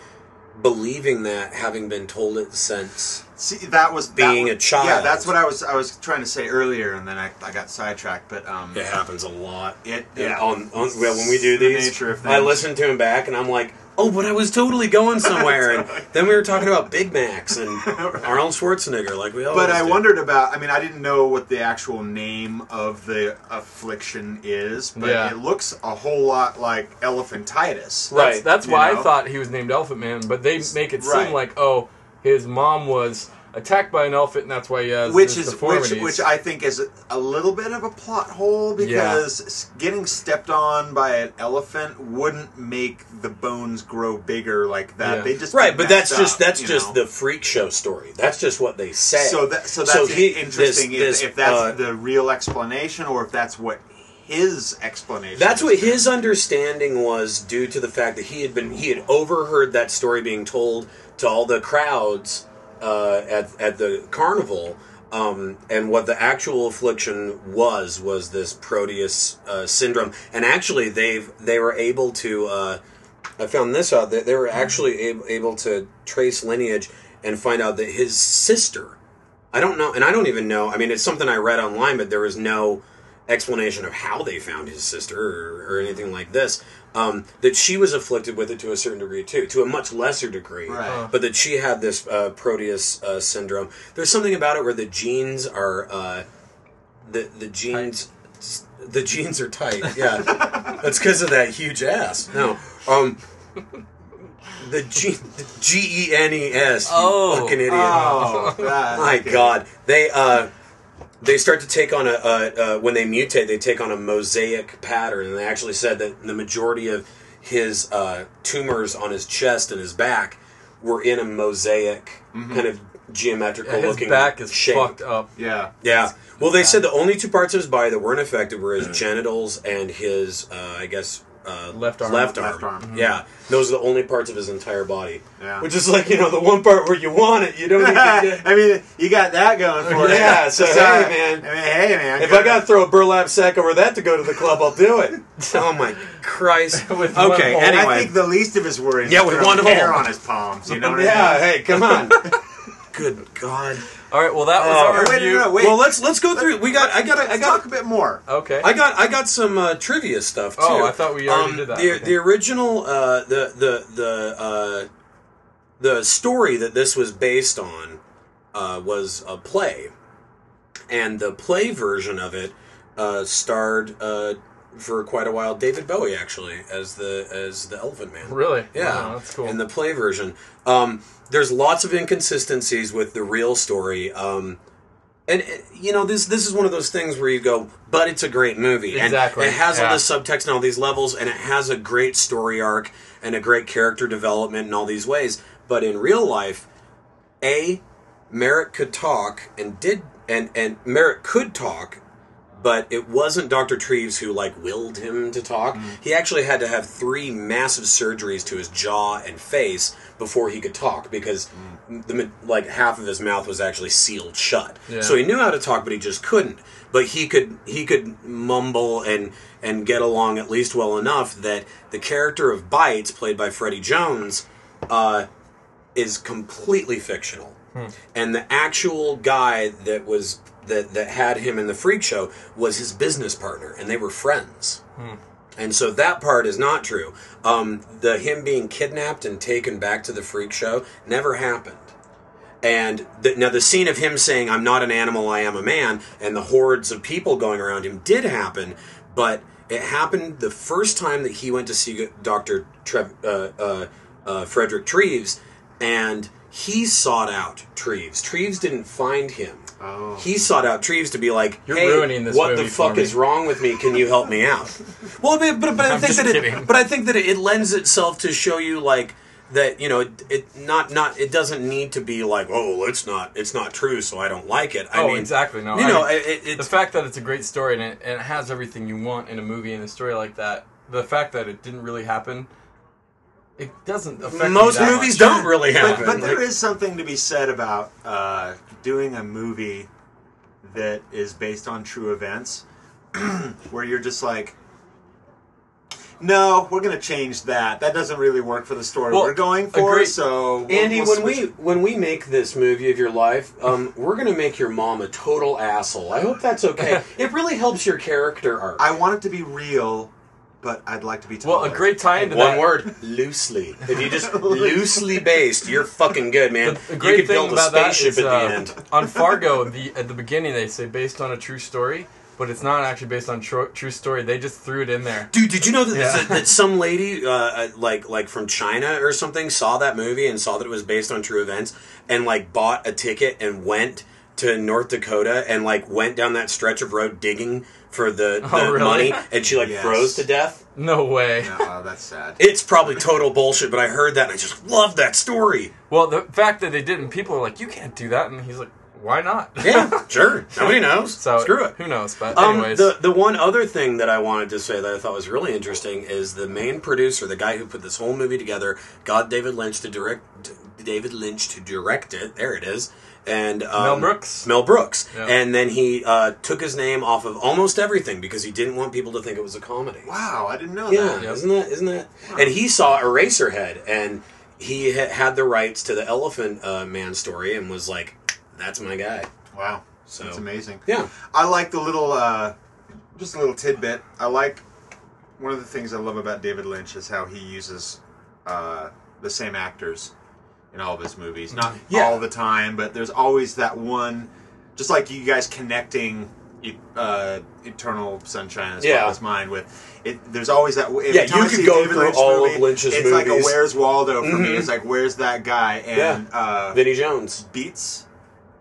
believing that, having been told it since. See, that was that Being was- a child. Yeah, that's what I was I was trying to say earlier, and then I, I got sidetracked. But um, It happens a lot. It- Yeah. On, on well, when we do The these, I listen to him back, and I'm like, oh, but I was totally going somewhere. and then we were talking about Big Macs and Arnold Schwarzenegger, like we always But I do. wondered about. I mean, I didn't know what the actual name of the affliction is, but Yeah. it looks a whole lot like elephantitis. Right. That's, that's why know? I thought he was named Elephant Man, but they make it Right. seem like oh, his mom was attacked by an elephant, and that's why he has Which his is which, deformities. which I think is a, a little bit of a plot hole because s getting stepped on by an elephant wouldn't make the bones grow bigger like that. Yeah. They just right, but that's messed just that's just know? the freak show story. That's just what they say. So that so that's So he- interesting this- if, this, if that's uh, the real explanation or if that's what his explanation. That's what his understanding was due to the fact that he had been he had overheard that story being told to all the crowds uh, at at the carnival. Um, and what the actual affliction was was this Proteus uh, syndrome, and actually they've they were able to. Uh, I found this out that they were actually able, able to trace lineage and find out that his sister. I don't know, and I don't even know. I mean, it's something I read online, but there was no explanation of how they found his sister or, or anything like this. Um, that she was afflicted with it to a certain degree too, to a much lesser degree. Right. Huh. But that she had this uh, Proteus uh, syndrome. There's something about it where the genes are uh, the the genes the genes are tight. Yeah, that's because of that huge ass. No, um, the G G E N E S. Oh. fucking idiot. Oh, that- My. God, they uh, they start to take on a uh, uh, when they mutate, they take on a mosaic pattern, and they actually said that the majority of his uh, tumors on his chest and his back were in a mosaic kind of geometrical Yeah, his looking back is shape. fucked up. Yeah. Yeah. Well, they said the only two parts of his body that weren't affected were his genitals and his, uh, I guess, uh, Left arm. Left arm. Left arm. Yeah, those are the only parts of his entire body. Yeah. Which is like you know the one part where you want it, you don't even get. I mean, you got that going for you. Yeah, so, hey, man. I mean, hey man. If I got to throw a burlap sack over that to go to the club, I'll do it. oh my Christ! With okay, hole. anyway. I think the least of his worries. Yeah, is with one hair hole. on his palms. You know what yeah, I mean? hey, come on. Good God. All right, well that was Oh, our wait, review. no, no, wait. Well, let's let's go through. We got. I got. I got. talk a bit more. Okay. I got I got some uh, trivia stuff too. Oh, I thought we already Um, did that. The, Okay. the original uh, the the the uh, the story that this was based on uh, was a play, and the play version of it uh, starred uh, for quite a while David Bowie actually as the as the Elephant Man. really? Yeah, Wow, that's cool. In the play version, um, there's lots of inconsistencies with the real story. Um, and uh, you know this this is one of those things where you go, but it's a great movie, Exactly, And it has all yeah. this subtext and all these levels, and it has a great story arc and a great character development in all these ways. But in real life, a Merrick could talk and did, and and Merrick could talk, but it wasn't Dr. Treves who like willed him to talk. Mm. He actually had to have three massive surgeries to his jaw and face before he could talk because the ma- like half of his mouth was actually sealed shut. Yeah. So he knew how to talk, but he just couldn't. But he could he could mumble and and get along at least well enough that the character of Bytes, played by Freddie Jones, uh, is completely fictional. And the actual guy that was that that had him in the freak show was his business partner, and they were friends. And so that part is not true. Um, the him being kidnapped and taken back to the freak show never happened. And the, now the scene of him saying, "I'm not an animal, I am a man," and the hordes of people going around him did happen, but it happened the first time that he went to see Doctor Trev, uh, uh, uh, Frederick Treves, and he sought out Treves. Treves didn't find him. Oh. He sought out Treves to be like, You're "Hey, ruining this what movie the for fuck me." is wrong with me? Can you help me out?" well, but but, but I think that kidding. it, but I think that it, it lends itself to show you like that you know it, it not not it doesn't need to be like oh it's not it's not true so I don't like it. I oh, mean, exactly. No, you I- know it, it, the fact that it's a great story and it, and it has everything you want in a movie and a story like that. The fact that it didn't really happen, it doesn't affect most that movies much. don't really But, happen. but there Like- is something to be said about uh, doing a movie that is based on true events, where you're just like, no, we're going to change that. That doesn't really work for the story Well, we're going for. agree. So, we'll- Andy, we'll when we when we make this movie of your life, um, we're gonna make your mom a total asshole. I hope that's okay. it really helps your character arc. I want it to be real, but I'd like to be Well, a great tie into One that. word, loosely. If you just loosely based, you're fucking good, man. The you great could thing build a about that spaceship is at the uh, end. on Fargo, the at the beginning they say based on a true story, but it's not actually based on tru- true story. They just threw it in there. Dude, did you know that, Yeah. that, that some lady, uh, uh, like like from China or something, saw that movie and saw that it was based on true events, and like bought a ticket and went to North Dakota and like went down that stretch of road digging for the, the Oh, really? money, and she like Yes. froze to death. No way. Yeah, oh, that's sad. It's probably total bullshit, but I heard that and I just love that story. Well, the fact that they didn't, people are like, "You can't do that," and he's like, Why not? Yeah, sure. Nobody knows. So Screw it. Who knows? But Um, anyways, the the one other thing that I wanted to say that I thought was really interesting is the main producer, the guy who put this whole movie together, got David Lynch to direct David Lynch to direct it. There it is. And um, Mel Brooks. Mel Brooks, Yeah. and then he uh, took his name off of almost everything because he didn't want people to think it was a comedy. Wow, I didn't know Yeah, that. Yep. isn't that isn't that? And he saw Eraserhead, and he ha- had the rights to the Elephant uh, Man story, and was like, "That's my guy." Wow, So- that's amazing. Yeah. I like the little, uh, just a little tidbit. I like one of the things I love about David Lynch is how he uses uh, the same actors in all of his movies. Not Yeah. all the time, but there's always that one. Just like you guys connecting uh, Eternal Sunshine of the Yeah. Spotless Mind with it. There's always that. Every Yeah, you could go David through Lynch all of movie, Lynch's It's like a. Where's Waldo for me. Mhm. It's like Where's that guy and uh, Vinny Jones, Beats.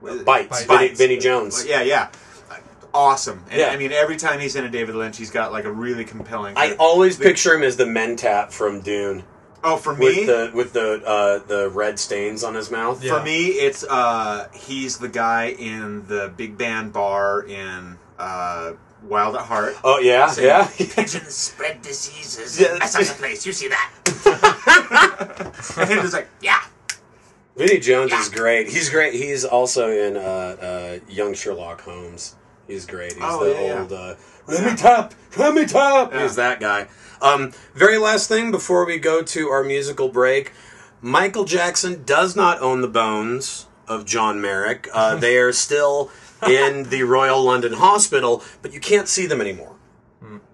Bytes, Bytes. Vinny, Vinny Jones. Yeah, yeah. Awesome. And Yeah. I mean, every time he's in a David Lynch, he's got like a really compelling. I always picture him as the Mentat from Dune Oh, for with me, the with the uh, the red stains on his mouth. Yeah. for me, it's uh, he's the guy in the big band bar in uh, Wild at Heart. Oh yeah, Saying, yeah. Pigeons spread diseases. Yeah. That's not the place. You see that? and he's just like, yeah. Vinny Jones is great. He's great. He's also in uh, uh, Young Sherlock Holmes. He's great. He's Oh, the yeah, yeah. old uh, let me tap, let me tap. Yeah. He's that guy. Um, very last thing before we go to our musical break, Michael Jackson does not own the bones of John Merrick. Uh, they are still in the Royal London Hospital, but you can't see them anymore.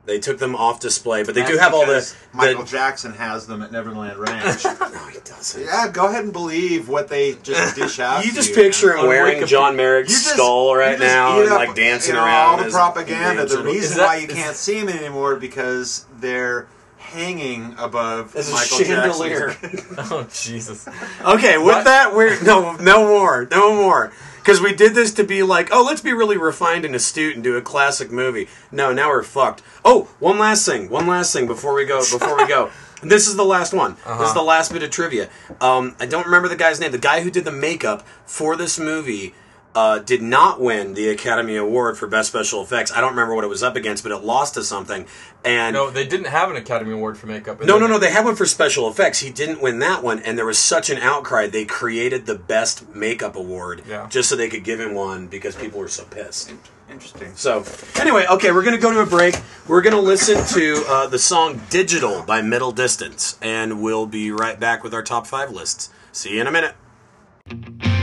They took them off display, but they do have all the. because Michael the Jackson has them at Neverland Ranch. no, he doesn't. yeah, go ahead and believe what they just dish out. You to just you, picture man. him On wearing Wikipedia- John Merrick's You just- skull you right just now eat and up, like dancing you know, around. All the his propaganda. The mansion. reason Is that- why you can't see him anymore because they're hanging above As a Michael chandelier. Jackson's. oh Jesus! Okay, with What? that, we're no, no more, no more. Because we did this to be like, oh, let's be really refined and astute and do a classic movie. No, now we're fucked. Oh, one last thing, one last thing before we go. Before we go, this is the last one. This is the last bit of trivia. Um, I don't remember the guy's name. The guy who did the makeup for this movie. Uh, did not win the Academy Award for Best Special Effects. I don't remember what it was up against, but it lost to something. And No, they didn't have an Academy Award for makeup. no, no, no. They had one for special effects. He didn't win that one, and there was such an outcry. They created the best makeup award Yeah. just so they could give him one because people were so pissed. Interesting. So, anyway, okay, we're gonna go to a break. We're gonna listen to uh, the song "Digital" by Middle Distance, and we'll be right back with our top five lists. See you in a minute.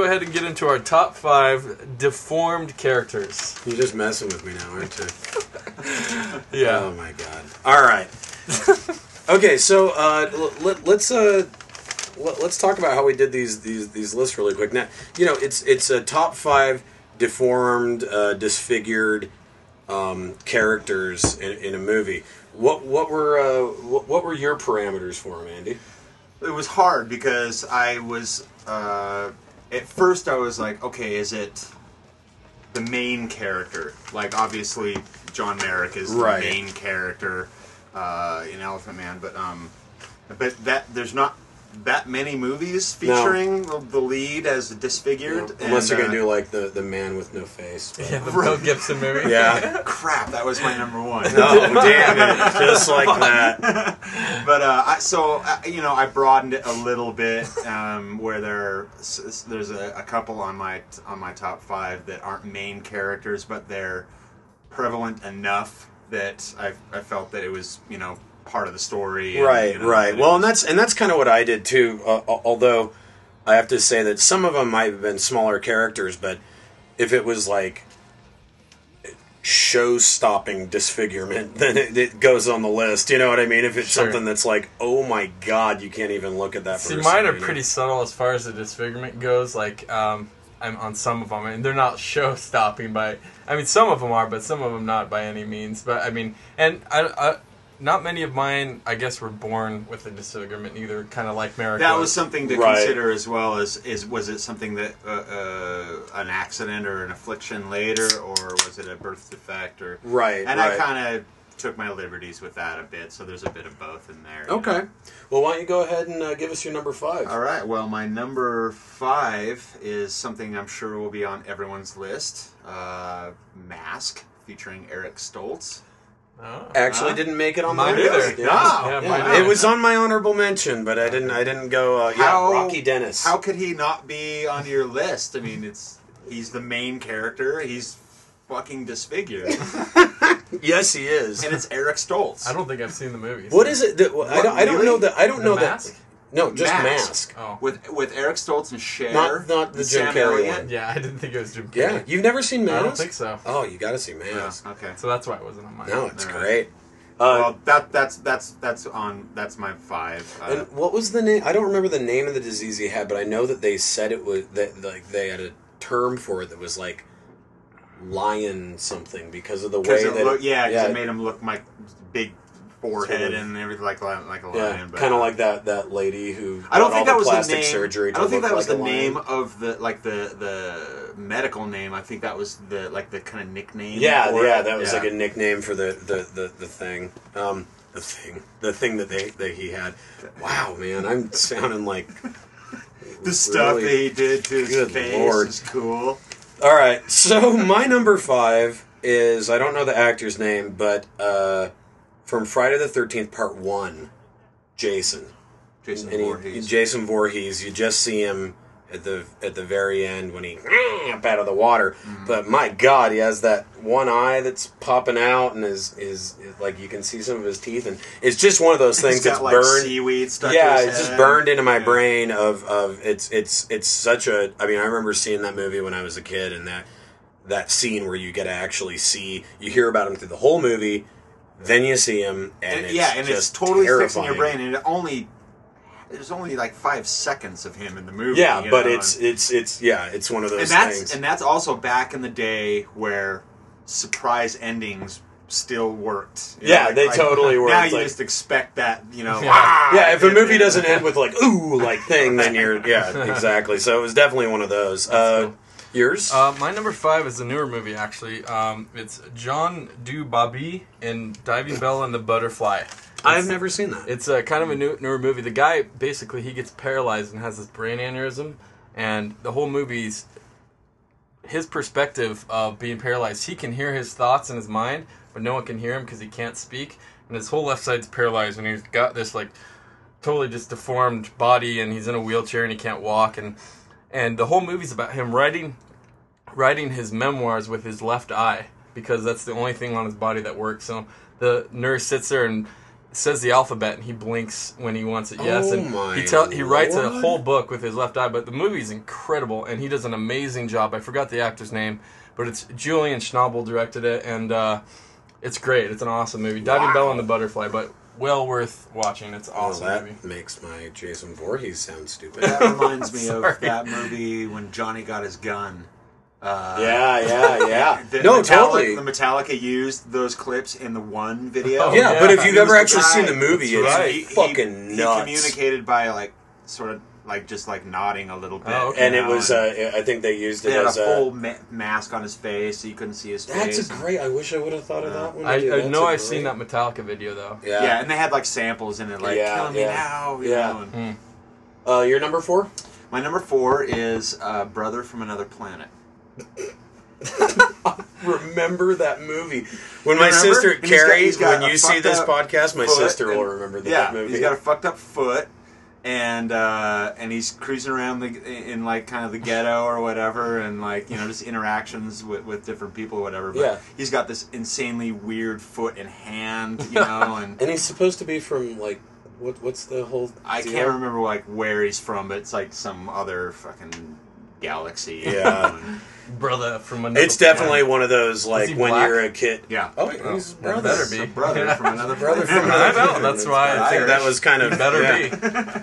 Go ahead and get into our top five deformed characters. You're just messing with me now, aren't you? Yeah. Oh my god. All right. okay, so uh, l- let, let's uh, let, let's talk about how we did these these these lists really quick. Now, you know, it's it's a top five deformed, uh, disfigured um, characters in, in a movie. What what were uh, what, what were your parameters for them, Andy? It was hard because I was uh, at first I was like, okay, is it the main character? Like obviously John Merrick is the Right. main character uh, in Elephant Man, but um, but that there's not that many movies No. featuring the, the lead as disfigured. Unless and, you're gonna uh, do like the the man with no face. but- Yeah, the Mel Gibson movie. Yeah. crap. That was my number one. Oh damn it! Just like that. but uh, I, so uh, you know, I broadened it a little bit. Um, where there, there's a, a couple on my on my top five that aren't main characters, but they're prevalent enough that I, I felt that it was you know part of the story. and, right you know, right that well and that's and that's kind of what i did too uh, although i have to say that some of them might have been smaller characters but if it was like show-stopping disfigurement then it, it goes on the list you know what i mean if it's Sure. something that's like oh my god you can't even look at that See, person, mine are you know? pretty subtle as far as the disfigurement goes. Like, um, I'm on some of them, and they're not show stopping by. I mean, some of them are, but some of them not by any means. But I mean, and I, I not many of mine, I guess, were born with a disfigurement either. Kind of like Merrick. That was something to Right. consider as well as is was it something that uh, uh, an accident or an affliction later, or was it a birth defect or right And right. I kind of took my liberties with that a bit, so there's a bit of both in there. okay know. well why don't you go ahead and uh, give us your number five All right. Well, my number five is something I'm sure will be on everyone's list. Uh, Mask, featuring Eric Stoltz. Oh. actually Huh? didn't make it on Mine my either. list No. Yeah, Yeah, it was on my honorable mention, but I didn't. I didn't go. Uh, yeah, How- Rocky Dennis. How could he not be on your list? I mean, it's he's the main character. He's fucking disfigured, yes, he is. and it's Eric Stoltz. I don't think I've seen the movies. What is it? That, I don't. I don't know that. I don't The know Mask? that. No, just Mask. mask. Oh. with with Eric Stoltz and Cher. Not- not the Jim Sam Carrey Elliott. one. Yeah, I didn't think it was Jim Carrey. Yeah, you've never seen Mask? I don't think so. Oh, you got to see Yeah, Mask. okay. So that's why it wasn't on mine. No, it's All right. great. Uh, well, that that's that's that's on that's my five. Uh, and what was the name? I don't remember the name of the disease he had, but I know that they said it was that like they had a term for it that was like lion something because of the way Because it that look, yeah, 'cause yeah, it made him look like big forehead and everything like li- like a lion. but, kind of uh, like that that lady who I don't think that was the name. surgery. I don't think that was like the name of the like the the medical name. I think that was the like the kind of nickname. Yeah, yeah, it. that was Yeah. like a nickname for the the the, the thing. Um, the thing, the thing that they that he had. Wow, man, I'm sounding like the stuff really- that he did to his face Lord. is cool. All right, so my number five is I don't know the actor's name, but uh, from Friday the Thirteenth Part One, Jason. Jason And he- Voorhees. Jason Voorhees. You just see him at the at the very end when he up out of the water. Mm-hmm. But my God, he has that one eye that's popping out, and his is like you can see some of his teeth, and it's just one of those things He's that's got like burned. seaweed stuck. yeah, it's just burned into my Yeah. brain. Of of it's it's it's such a. I mean, I remember seeing that movie when I was a kid, and that that scene where you get to actually see you hear about him through the whole movie, then you see him, and, And, it's yeah, and it's just totally fixed in your brain, and it only there's only like five seconds of him in the movie. Yeah, but know, it's it's it's yeah, it's one of those and that's things. and that's also back in the day where surprise endings still worked. You Yeah, they totally worked, Now you like- just expect that, you know. Yeah. "Ah," yeah, if a movie doesn't end with like ooh like thing, then you're yeah exactly. So it was definitely one of those. Uh, cool. Yours? Uh, my number five is a newer movie, actually. Um, it's John Du Babi in Diving Bell and the Butterfly. I've never seen that. It's a kind of a new, newer movie. The guy basically he gets paralyzed and has this brain aneurysm, and the whole movie's his perspective of being paralyzed. He can hear his thoughts in his mind, but no one can hear him because he can't speak, and his whole left side's paralyzed, and he's got this like totally just deformed body, and he's in a wheelchair and he can't walk, and and the whole movie's about him writing writing his memoirs with his left eye because that's the only thing on his body that works. So the nurse sits there and says the alphabet and he blinks when he wants it. Yes, Oh and my he tell he writes a whole book with his left eye. But the movie's incredible, and he does an amazing job. I forgot the actor's name, but it's Julian Schnabel directed it, and uh, it's great. It's an awesome movie. Diving Wow. Bell and the Butterfly, but well worth watching. It's an Well, awesome that movie. makes my Jason Voorhees sound stupid. That reminds me of that movie when Johnny got his gun. Uh, yeah, yeah, yeah. The no, Metallica, totally. The Metallica used those clips in the one video. Oh, yeah, yeah. but if you've ever actually guy- seen the movie, it's right. He- fucking he, nuts. He communicated by like sort of like just like nodding a little bit. Oh, okay. and it know, was, and uh, I think they used they it had as a a. ma- mask on his face, so you couldn't see his face. That's a great. I wish I would have thought of that one. I, dude. I That's know a I've seen that Metallica video though. Yeah. Yeah. and they had like samples in it, like Yeah, "Killing me yeah. now." You Yeah. know, and- Uh, your number four? My number four is uh, "Brother from Another Planet." Remember that movie when my Remember? sister And got- Carrie. got when you see this up podcast, my foot sister will remember that yeah, movie. he's got a fucked up foot, and uh, and he's cruising around the in like kind of the ghetto or whatever, and like you know just interactions with, with different people or whatever. But Yeah. he's got this insanely weird foot and hand, you know, and. and he's supposed to be from like what? What's the whole? I deal? can't remember like where he's from, but it's like some other fucking galaxy. Yeah. Brother from another. It's definitely one of those like when black? you're a kid. yeah. Oh, Oh, he's that brother. better be. a brother from another Brother planet. from I another know. That's why I think that was kind of better yeah.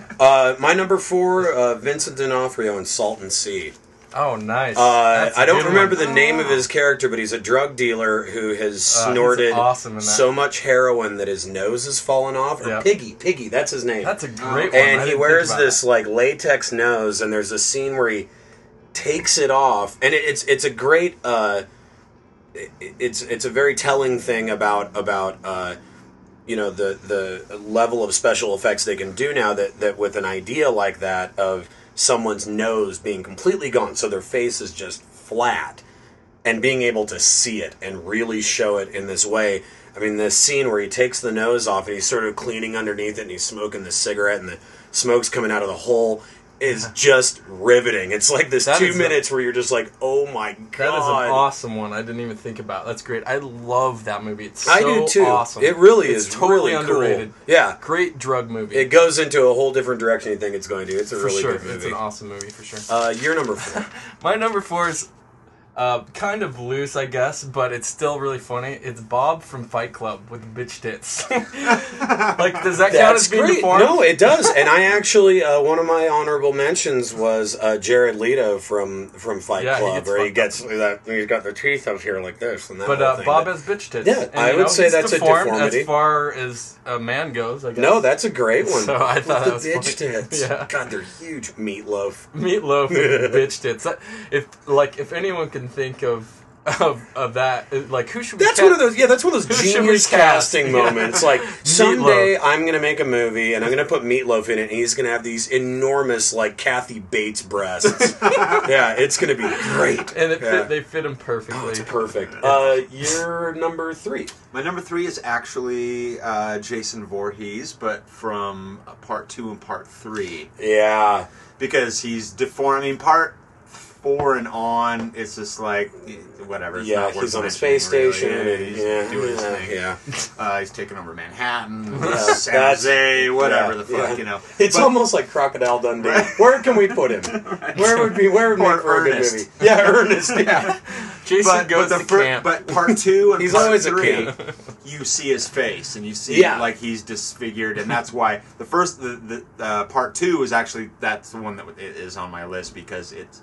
be. Uh, my number four, uh, Vincent D'Onofrio in Salton Sea. Oh, nice. Uh, That's a I don't remember one. the name of his character, but he's a drug dealer who has Uh, snorted awesome so much heroin that his nose has fallen off. Or Yeah. Piggy, Piggy, that's his name. That's a great Oh. one. I and he wears think about this like latex nose, and there's a scene where he takes it off, and it, it's it's a great. Uh, it, it's it's a very telling thing about about uh, you know the the level of special effects they can do now that that with an idea like that of someone's nose being completely gone, so their face is just flat, and being able to see it and really show it in this way. I mean, this scene where he takes the nose off and he's sort of cleaning underneath it and he's smoking the cigarette and the smoke's coming out of the hole is just riveting. It's like this That two is a- minutes where you're just like, oh my god. That is an awesome one. I didn't even think about. That's great. I love that movie. It's so I do too. awesome. It really It's is totally really cool. underrated. Yeah, Great drug movie. it goes into a whole different direction you think it's going to. It's a for really sure. good movie. It's an awesome movie for sure. Uh, you're number four. My number four is uh, kind of loose, I guess, but it's still really funny. It's Bob from Fight Club with bitch tits. like, does that count as being great. deformed? No, it does. and I actually, uh, one of my honorable mentions was uh, Jared Leto from from Fight Yeah, he Club, gets where he gets that. He's got the teeth up here like this, and that But uh. Bob But- has bitch tits. Yeah, I would know, say that's a deformed deformity. As far as a man goes, I guess. no, that's a great one. So I thought With the bitch funny. tits. Yeah. God, they're huge. Meatloaf. Meatloaf and bitch tits. If like if anyone can think of of of that, like who should we That's ca- one of those. Yeah, that's one of Who those should we genius cast? casting Yeah. moments. Like someday I'm gonna make a movie and I'm gonna put Meatloaf in it, and he's gonna have these enormous like Kathy Bates breasts. yeah, it's gonna be great. and it Yeah. fit, they fit him perfectly. Oh, it's perfect. Uh, you're number three. My number three is actually uh, Jason Voorhees, but from uh, part two and part three. Yeah, Because he's deformed. I mean, part four and on, it's just like, whatever. It's yeah. not He's on a mentioning, space really. station. Yeah, he's yeah, doing his thing. yeah. Uh, he's taking over Manhattan, Yeah, San that's- Jose, whatever yeah, the fuck, yeah. you know. It's But- almost like Crocodile Dundee. Where can we put him? Where would be? Where would Or make for a good Ernest. movie? Yeah, Ernest. Yeah. Jason but, goes but the to fir- camp. but part two and He's part always a three, you see his face and you see Yeah. like he's disfigured, and that's why the first the, the uh, part two is actually that's the one that is on my list because it's.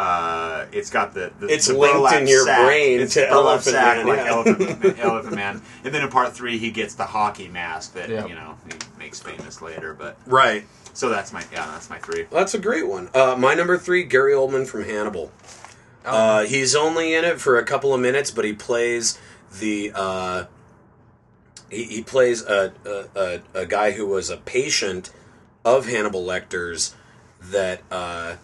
Uh, it's got the, the It's the linked in your sack. brain it's to Elephant sack Man, like yeah. Elephant, Elephant Man, and then in part three he gets the hockey mask that Yeah. you know he makes famous later. But Right. so that's my yeah that's my three. That's a great one. Uh, my number three, Gary Oldman from Hannibal. Oh. Uh, he's only in it for a couple of minutes, but he plays the uh, he, he plays a, a, a, a guy who was a patient of Hannibal Lecter's that uh,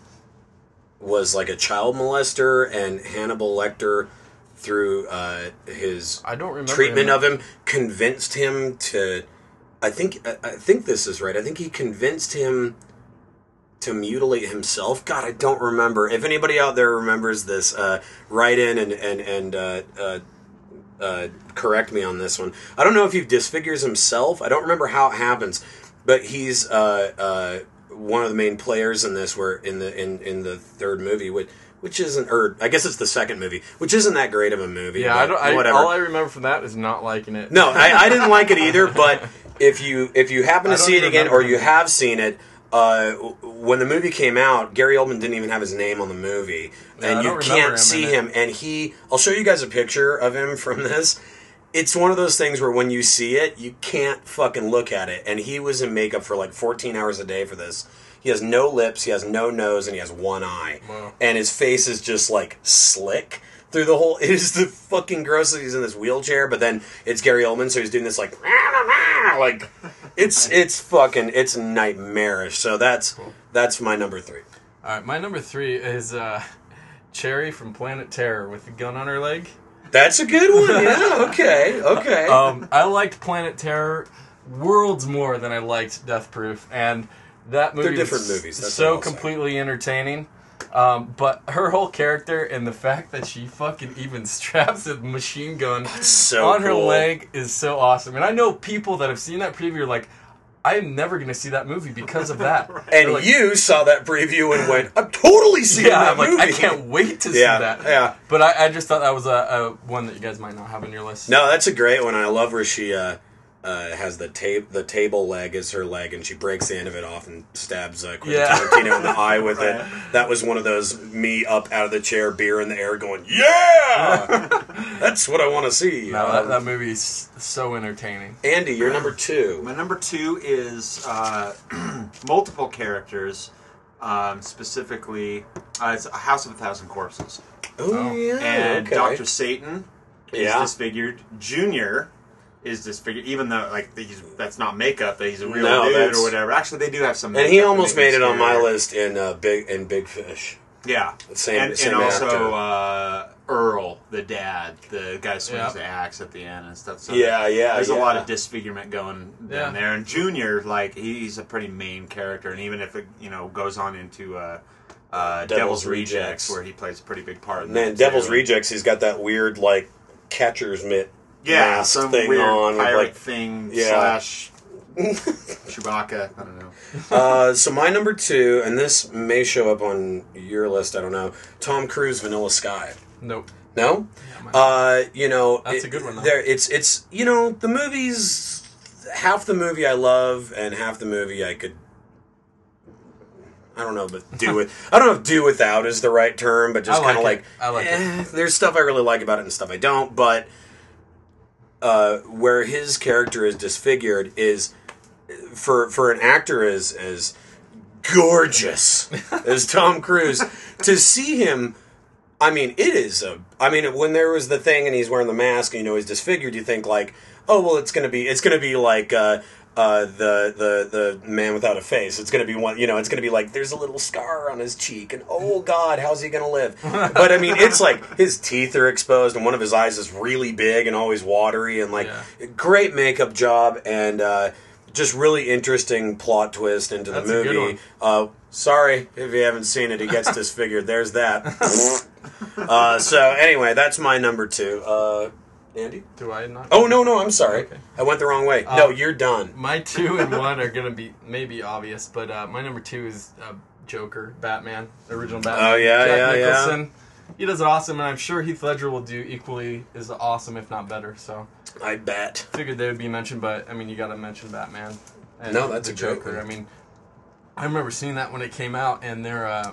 was like a child molester, and Hannibal Lecter, through uh, his I don't remember treatment him. of him, convinced him to. I think I think this is right. I think he convinced him to mutilate himself. God, I don't remember. If anybody out there remembers this, uh, write in and and and uh, uh, uh, correct me on this one. I don't know if he disfigures himself. I don't remember how it happens, but he's uh, uh, one of the main players in this. Where in the in, in the third movie, which which isn't, or I guess it's the second movie, which isn't that great of a movie. Yeah, I don't. I, whatever. all I remember from that is not liking it. No, I, I didn't like it either. But if you if you happen to see it again, or you have seen it, uh, when the movie came out, Gary Oldman didn't even have his name on the movie, and you don't him can't see him. And he, I'll show you guys a picture of him from this. It's one of those things where when you see it, you can't fucking look at it. And he was in makeup for like 14 hours a day for this. He has no lips, he has no nose, and he has one eye. Wow. And his face is just like slick through the whole. It is the fucking gross that he's in this wheelchair, but then it's Gary Oldman, so he's doing this like, like it's it's fucking it's nightmarish. So that's that's my number three. All right, my number three is uh, Cherry from Planet Terror with the gun on her leg. That's a good one. Yeah. Okay. Okay. Um, I liked Planet Terror worlds more than I liked Death Proof, and that movie They're different movies, that's so completely entertaining. Um, but her whole character and the fact that she fucking even straps a machine gun so on her leg is so awesome. And I know people that have seen that preview are like, I'm never going to see that movie because of that. They're And like, you saw that preview and went, "I'm totally seeing yeah, that I'm like, movie." I can't wait to see Yeah, that. yeah. But I, I just thought that was a, a one that you guys might not have on your list. No, that's a great one. I love where she uh, uh, has the tape, the table leg as her leg, and she breaks the end of it off and stabs uh, Quentin Yeah. Tarantino in the eye with Right. it. That was one of those me up out of the chair, beer in the air, going, "Yeah, that's what I want to see." No, that, Um, that movie is so entertaining. Andy, you're number two. My number two is uh, multiple characters, um, specifically, uh, it's A House of a Thousand Corpses. Oh, Oh. yeah, and okay. Doctor Satan is Yeah. disfigured. Junior is disfigured, even though like he's that's not makeup, that he's a real No, dude or whatever. Actually, they do have some. and he almost made it on my list in uh, Big in Big Fish. Yeah, Same- and, same and also uh, Earl, the dad, the guy swings Yeah. the axe at the end and stuff. So Yeah, yeah, There's yeah. a lot of disfigurement going Yeah. down there. And Junior, like he's a pretty main character, and even if it you know goes on into uh, uh, Devil's Devil's, Rejects. Rejects, where he plays a pretty big part. In Man, that Devil's too. Rejects, he's got that weird like catcher's mitt yeah, mask some thing weird on with pirate like thing Yeah. slash Chewbacca. I don't know. Uh, so my number two, and this may show up on your list. I don't know. Tom Cruise, Vanilla Sky. Nope. No, Yeah, uh, you know That's it- a good one, though. There, it's it's you know the movies. Half the movie I love, and half the movie I could. I don't know, but do it. I don't know if "do without" is the right term, but just kind of like like, it. I like it. eh, There's stuff I really like about it and stuff I don't, but uh, where his character is disfigured is for for an actor as as gorgeous as Tom Cruise to see him. I mean, it is a. I mean, when there was the thing and he's wearing the mask and you know he's disfigured, you think like, oh well, it's gonna be it's gonna be like uh, uh, the the the man without a face. It's gonna be one. You know, it's gonna be like there's a little scar on his cheek and oh god, how's he gonna live? But I mean, it's like his teeth are exposed and one of his eyes is really big and always watery and like Yeah. great makeup job and. uh just really interesting plot twist into the That's good movie. Uh, sorry if you haven't seen it, he gets disfigured. There's that. uh, so anyway, that's my number two. Andy? Do I not? Oh no, no, I'm sorry. Okay. I went the wrong way. Uh, no, you're done. My two and one are gonna be maybe obvious, but uh, my number two is uh, Joker, Batman, original Batman. Oh, yeah, Jack yeah, yeah. Nicholson. He does awesome, and I'm sure Heath Ledger will do equally as awesome, if not better. So I bet. figured they would be mentioned, but I mean, you got to mention Batman. And No, that's a great Joker. I mean, I remember seeing that when it came out, and they're, uh,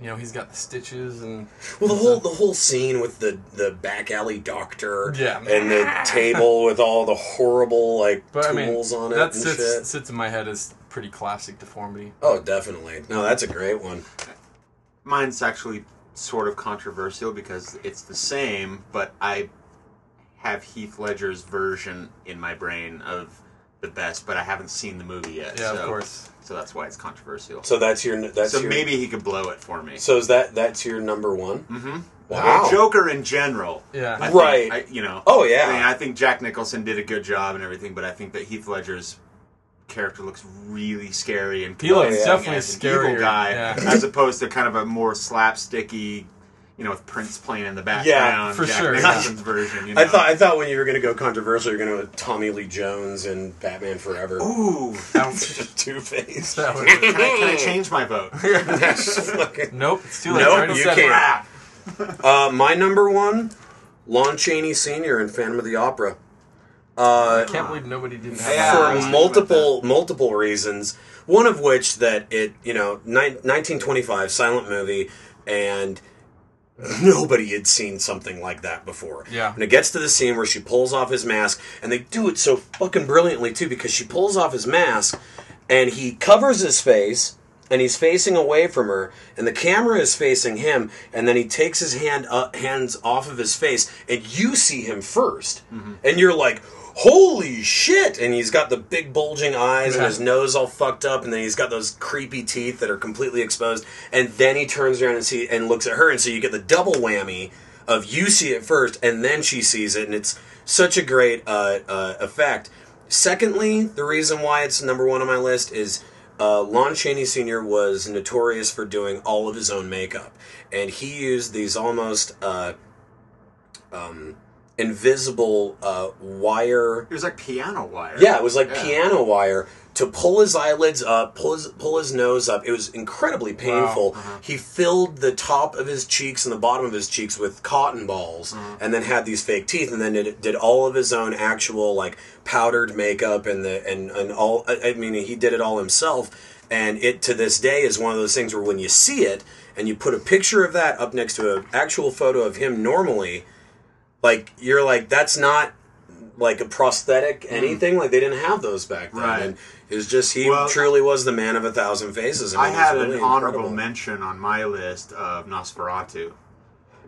you know, he's got the stitches and Well, the whole the whole scene with the the back alley doctor, Yeah. and the table with all the horrible like but I mean tools on it that and sits, shit. sits in my head as pretty classic deformity. Oh, definitely. No, that's a great one. Mine's actually sort of controversial because it's the same, but I have Heath Ledger's version in my brain of the best, but I haven't seen the movie yet. Yeah, so, of course. So that's why it's controversial. So that's your that's so your, maybe he could blow it for me. So is that that's your number one? Mm-hmm. Wow. Joker in general. Yeah. I think- Right. I, you know. Oh, yeah. I, mean, I think Jack Nicholson did a good job and everything, but I think that Heath Ledger's character looks really scary and He looks definitely as an scarier, evil guy, yeah. as opposed to kind of a more slapsticky, you know, with Prince playing in the background. Yeah, for Jack sure. Nicholson's version. You know? I thought I thought when you were going to go controversial, you're going to go with Tommy Lee Jones and Batman Forever. Ooh. Two Face. That would- Can I, can I change my vote? nope, it's too late. Nope, I you can't. Uh, my number one, Lon Chaney Sr. in Phantom of the Opera. Uh, I can't believe nobody didn't have Yeah, that. For was thinking multiple multiple reasons. One of which that it you know nine, 1925 silent movie and nobody had seen something like that before. Yeah. And it gets to the scene where she pulls off his mask and they do it so fucking brilliantly too because she pulls off his mask and he covers his face and he's facing away from her and the camera is facing him and then he takes his hand up, hands off of his face and you see him 1st mm-hmm. and you're like holy shit! And he's got the big bulging eyes and his nose all fucked up and then he's got those creepy teeth that are completely exposed. And then he turns around and see and looks at her and so you get the double whammy of you see it first and then she sees it and it's such a great uh, uh, effect. Secondly the reason why it's number one on my list is uh, Lon Chaney Sr. was notorious for doing all of his own makeup. And he used these almost uh, um, invisible uh, wire It was like piano wire. yeah, it was like Yeah. piano wire to pull his eyelids up, pull his pull his nose up. It was incredibly painful. Uh-huh. He filled the top of his cheeks and the bottom of his cheeks with cotton balls, Uh-huh. and then had these fake teeth, and then did, did all of his own actual like powdered makeup and the and and all. I I mean, he did it all himself. And it to this day is one of those things where when you see it and you put a picture of that up next to an actual photo of him normally, like you're like that's not like a prosthetic anything like they didn't have those back then Mm. Right. and it was just he Well- truly was the man of a thousand faces I mean, it had was an really honorable incredible. mention on my list of Nosferatu.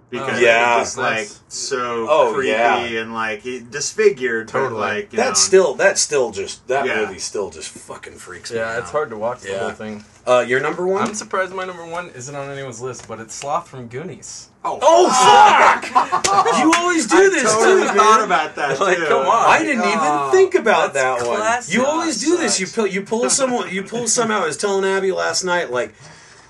Because Yeah. it was like so Oh, creepy yeah. and like he disfigured, but Totally. like you that's know, still that's still just that Yeah. movie still just fucking freaks me Yeah, out it's hard to watch the Yeah. whole thing. uh your number one I'm surprised my number one isn't on anyone's list, but it's Sloth from Goonies. Oh, oh fuck you always do I this totally too man about that. Like, too. come on. I didn't even Oh. think about that one. classic. You always do this. You pull, you pull someone. You pull some out. I was telling Abby last night, like,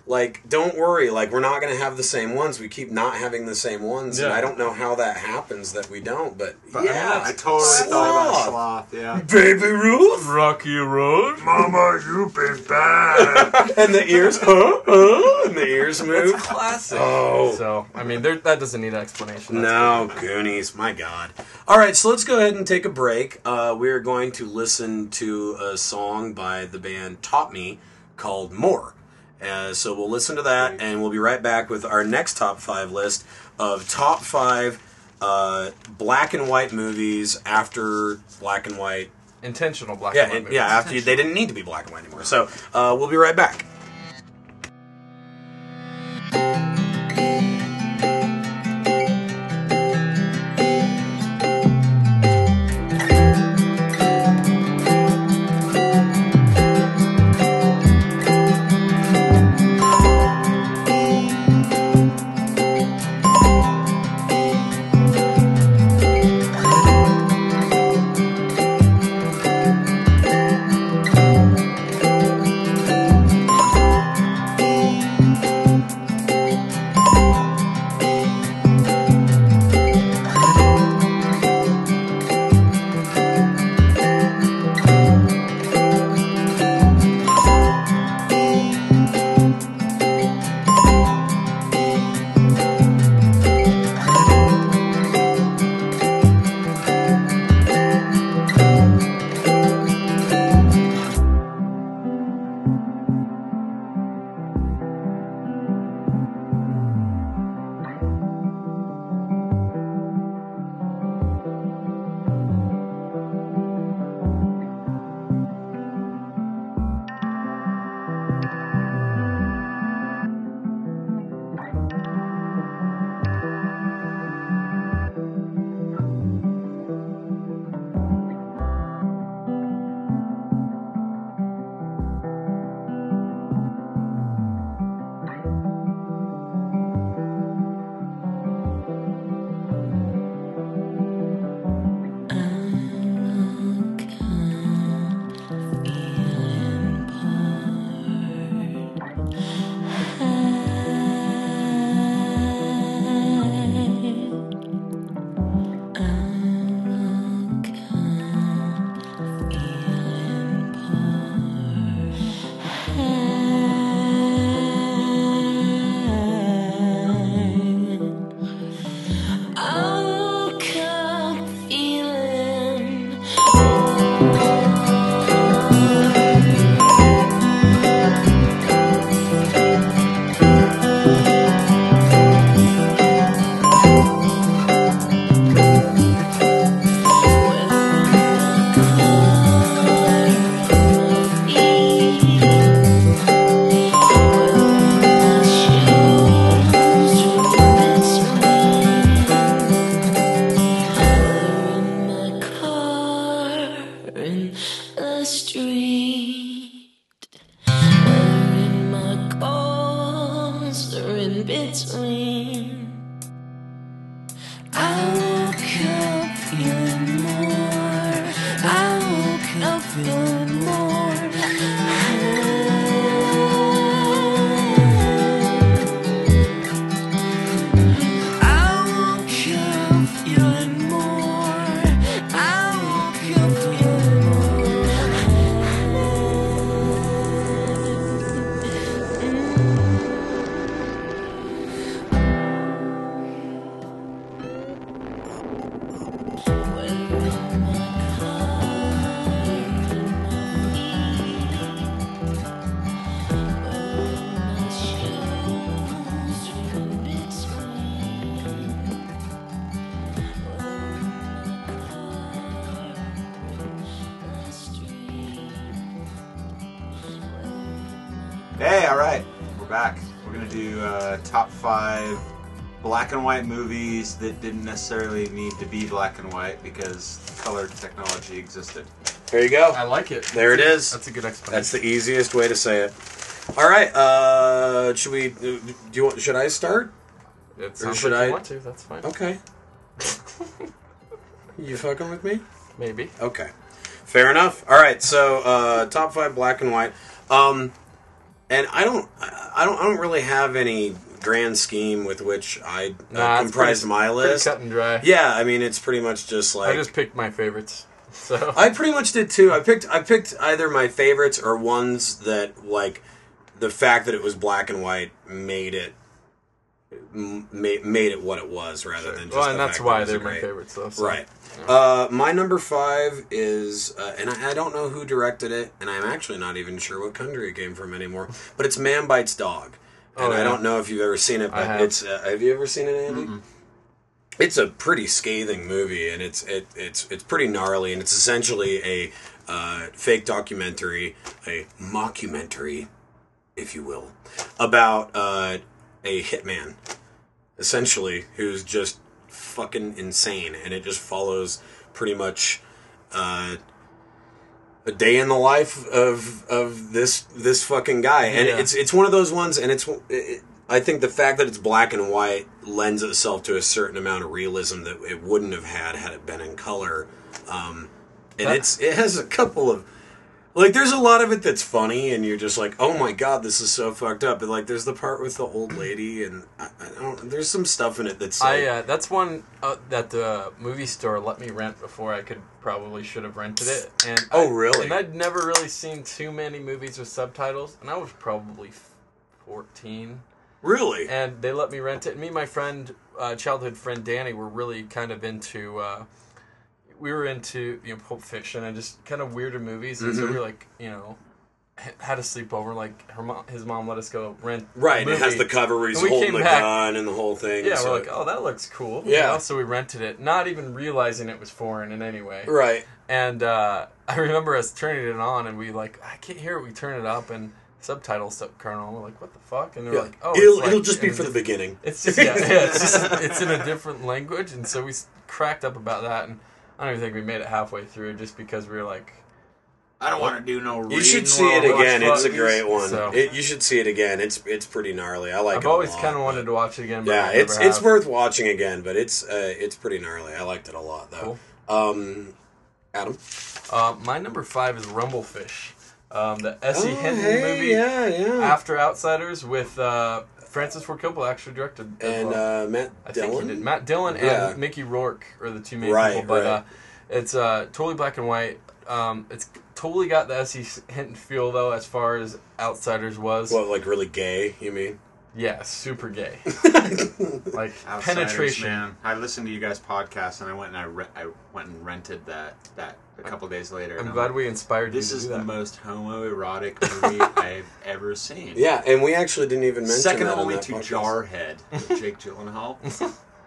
like don't worry. Like we're not going to have the same ones. We keep not having the same ones, and I don't know how that happens that we don't. But, But, I mean, yeah, I totally thought about Sloth. sloth. Yeah. Baby Ruth Rocky Road. Mama, you've been bad. and the ears, huh, huh, and the ears It's move. classic. Oh. So, I mean, there, that doesn't need an explanation. That's No, Goonies, my God. All right, so let's go ahead and take a break. Uh, we're going to listen to a song by the band Taught Me called More. Uh, so we'll listen to that, and we'll be right back with our next top five list of top five uh, black and white movies after black and white. Intentional black Yeah, and white and- yeah, after you, they didn't need to be black and white anymore. So uh, we'll be right back. White movies that didn't necessarily need to be black and white because color technology existed. There you go. I like it. There it is. That's a good explanation. That's the easiest way to say it. All right. Uh, should we? Do you want? Should I start? It sounds should like I- you want to. That's fine. Okay. you fucking with me? Maybe. Okay. Fair enough. All right. So uh, top five black and white. Um, and I don't, I don't, I don't really have any grand scheme with which I uh, Nah, it's comprise pretty- my list. cut and dry. Yeah, I mean it's pretty much just like I just picked my favorites. So I pretty much did too. I picked I picked either my favorites or ones that like the fact that it was black and white made it made, made it what it was rather than just well, and that's why that they're was my great. favorites, though. so- Right. Uh, my number five is, uh, and I, I don't know who directed it, and I'm actually not even sure what country it came from anymore. But it's Man Bites Dog, and Oh, I don't know if you've ever seen it. But have. it's uh, have you ever seen it, Andy? It's a pretty scathing movie, and it's it, it's it's pretty gnarly, and it's essentially a uh, fake documentary, a mockumentary, if you will, about uh, a hitman, essentially, who's just fucking insane, and it just follows pretty much uh, a day in the life of of this this fucking guy, and Yeah. it's it's one of those ones, and it's. It, I think the fact that it's black and white lends itself to a certain amount of realism that it wouldn't have had had it been in color. Um, and it's it has a couple of like there's a lot of it that's funny and you're just like oh my god this is so fucked up and like there's the part with the old lady and I, I don't there's some stuff in it that's like, I uh, that's one uh, that the movie store let me rent before I could probably should have rented it. And Oh, I- really? And I'd never really seen too many movies with subtitles, and I was probably fourteen. really And they let me rent it. And me and my friend, uh, childhood friend Danny, were really kind of into. Uh, we were into you know Pulp Fiction and just kind of weirder movies, and Mm-hmm. so we were like you know had a sleepover. Like her mom, his mom let us go rent. right it has the cover where he's And holding the back- gun and the whole thing Yeah, so- we're like, oh, that looks cool. you Yeah. know? So we rented it, not even realizing it was foreign in any way. right And uh, I remember us turning it on, and we like, I can't hear it. We turn it up, and subtitles coming on. We're like, what the fuck? And they're yeah. like, oh, it'll, like- it'll just be for the beginning It's just yeah, yeah it's just it's in a different language, and so we cracked up about that, and I don't even think we made it halfway through, just because we were like, I don't want to do no. you should see it again it's a great one So- it, you should see it again it's it's pretty gnarly I like it. I've it always kind of wanted to watch it again. But yeah it's it's have. worth watching again but it's uh, it's pretty gnarly I liked it a lot though um Adam Uh, my number five is Rumblefish, um, the S.E. Oh, Hinton hey, movie yeah yeah after Outsiders with uh, Francis Ford Coppola actually directed and well. uh, Matt I think he did. Matt Dillon Yeah. and Mickey Rourke are the two main Right, people, but right. uh, it's uh, totally black and white. Um, it's totally got the S.E. and feel though, as far as Outsiders was. what like really gay you mean Yeah, super gay. like Outsiders, penetration. Man, I listened to you guys' podcast and I went and I, re- I went and rented that that a couple days later. I'm I'm glad like, we inspired This you to is do the that. most homoerotic movie I've ever seen. Yeah, and we actually didn't even mention Second that on only that to podcast. Jarhead with Jake Gyllenhaal.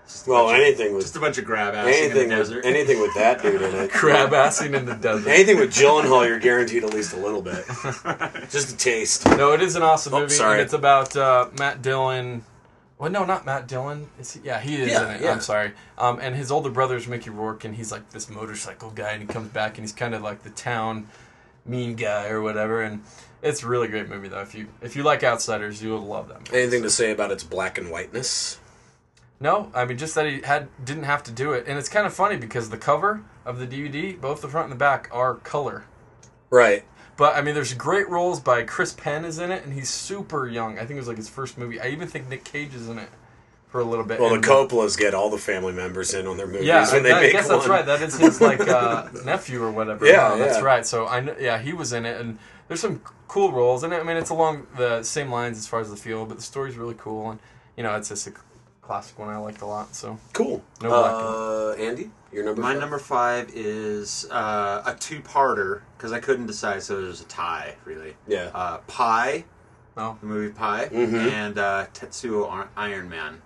Just Well, of- anything with just a bunch of grab ass anything in the with desert. anything with that dude in it. Crab assing in the desert. Anything with Gyllenhaal, you're guaranteed at least a little bit, just a taste. No, it is an awesome Oh, movie, sorry. it's about uh, Matt Dillon. Well, no, not Matt Dillon. Yeah, he is Yeah, in it. yeah. I'm sorry. Um, and his older brother's Mickey Rourke, and he's like this motorcycle guy, and he comes back, and he's kind of like the town mean guy or whatever, and It's a really great movie though. If you if you like Outsiders, you will love them. Anything to say about its black and whiteness? No, I mean just that he had didn't have to do it, and it's kind of funny because the cover of the DVD, both the front and the back, are color. Right. But I mean, there's great roles by Chris Penn is in it, and he's super young. I think it was like his first movie. I even think Nick Cage is in it for a little bit. Well, the Coppolas get all the family members in on their movies Yeah, when they I, make guess one. that's right. That is his like uh, nephew or whatever. Yeah, that's right. So I yeah he was in it, and there's some cool roles, and I mean it's along the same lines as far as the feel, but the story's really cool, and you know it's just a classic one I liked a lot. So Cool. No uh, Andy, your number. My five? number five is uh, a two-parter because I couldn't decide, so there's a tie really. Yeah. Uh, Pi, oh the movie Pi, Mhm. and uh, Tetsuo Ar- Iron Man.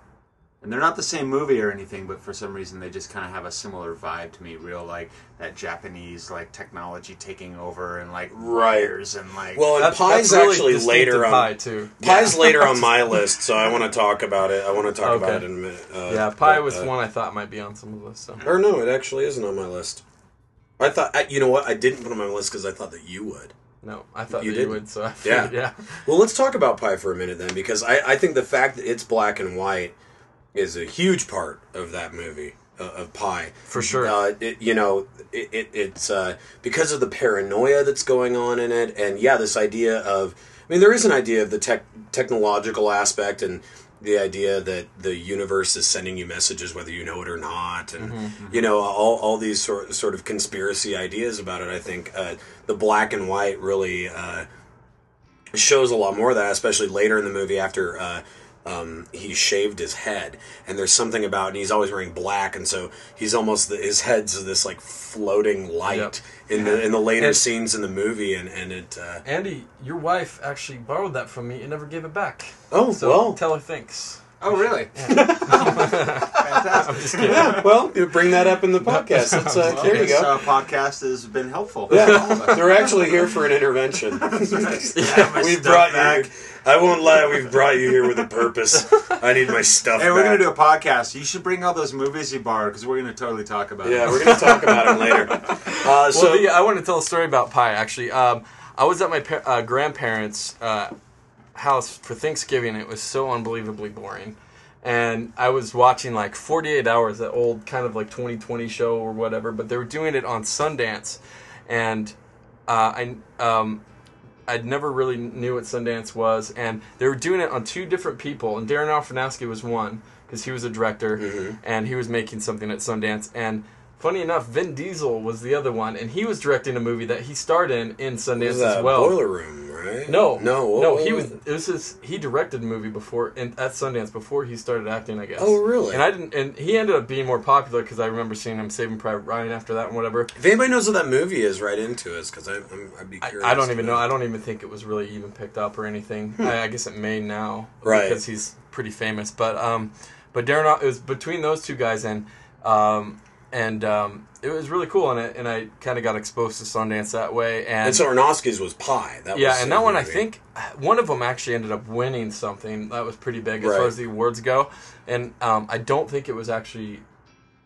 And they're not the same movie or anything, but for some reason they just kind of have a similar vibe to me. Real like that Japanese like technology taking over and like wires and like. Well, and that's, Pi's that's really actually later on. Pi too. Pi's later on my list, so I want to talk about it. I want to talk about it in a minute. Uh, Yeah, Pi but, was uh, one I thought might be on some of the list. So. Or no, it actually isn't on my list. I thought, I, you know what? I didn't put it on my list because I thought that you would. No, I thought You that didn't? you would. So I Yeah. figured, yeah. Well, let's talk about Pi for a minute then, because I, I think the fact that it's black and white is a huge part of that movie uh, of Pi. For sure. Uh, it, you know, it, it, it's uh, because of the paranoia that's going on in it, and yeah, this idea of. I mean, there is an idea of the tech, technological aspect and the idea that the universe is sending you messages whether you know it or not, and you know all, all these sort sort of conspiracy ideas about it. I think uh, the black and white really uh, shows a lot more of that, especially later in the movie after uh, um, he shaved his head, and there's something about, and he's always wearing black, and so he's almost the, his head's this like floating light Yep. in the in the later And- scenes in the movie, and and it. Uh, Andy, your wife actually borrowed that from me and never gave it back. oh So well, tell her thanks. oh really? I'm Fantastic. just kidding. well, you bring that up in the podcast. That's, uh, Well, there you this go. uh, podcast has been helpful. for all of Yeah, us. they're actually here for an intervention. Have my we stuff brought back. you. I won't lie. We've brought you here with a purpose. I need my stuff. Hey, we're back. gonna do a podcast. You should bring all those movies you borrowed because we're gonna totally talk about it. Yeah, it. we're gonna talk about them later. Uh, so well, the, I want to tell a story about Pi. Actually, um, I was at my pa- uh, grandparents' uh, house for Thanksgiving. It was so unbelievably boring, and I was watching like 48 Hours, that old kind of like 2020 show or whatever. But they were doing it on Sundance, and uh, I um, I'd never really knew what Sundance was, and they were doing it on two different people, and Darren Aronofsky was one because he was a director, Mm-hmm. and he was making something at Sundance, and. Funny enough, Vin Diesel was the other one, and he was directing a movie that he starred in in Sundance This is a as well. boiler room, right? No, no, what- no. what He was was. it? This is he directed a movie before in, at Sundance before he started acting. I guess. Oh, really? And I didn't. And he ended up being more popular because I remember seeing him Saving Private Ryan after that and whatever. If anybody knows what that movie is, right into us because I'm, I'd be curious. I don't even know. I don't even think it was really even picked up or anything. I, I guess it may now, Hmm. Right. Because he's pretty famous. But um, but Darren, it was between those two guys and um, and um, it was really cool, and I and I kind of got exposed to Sundance that way. And, And so Aronofsky's was Pi. That yeah, was and that one I think one of them actually ended up winning something that was pretty big as Right. far as the awards go, and um, I don't think it was actually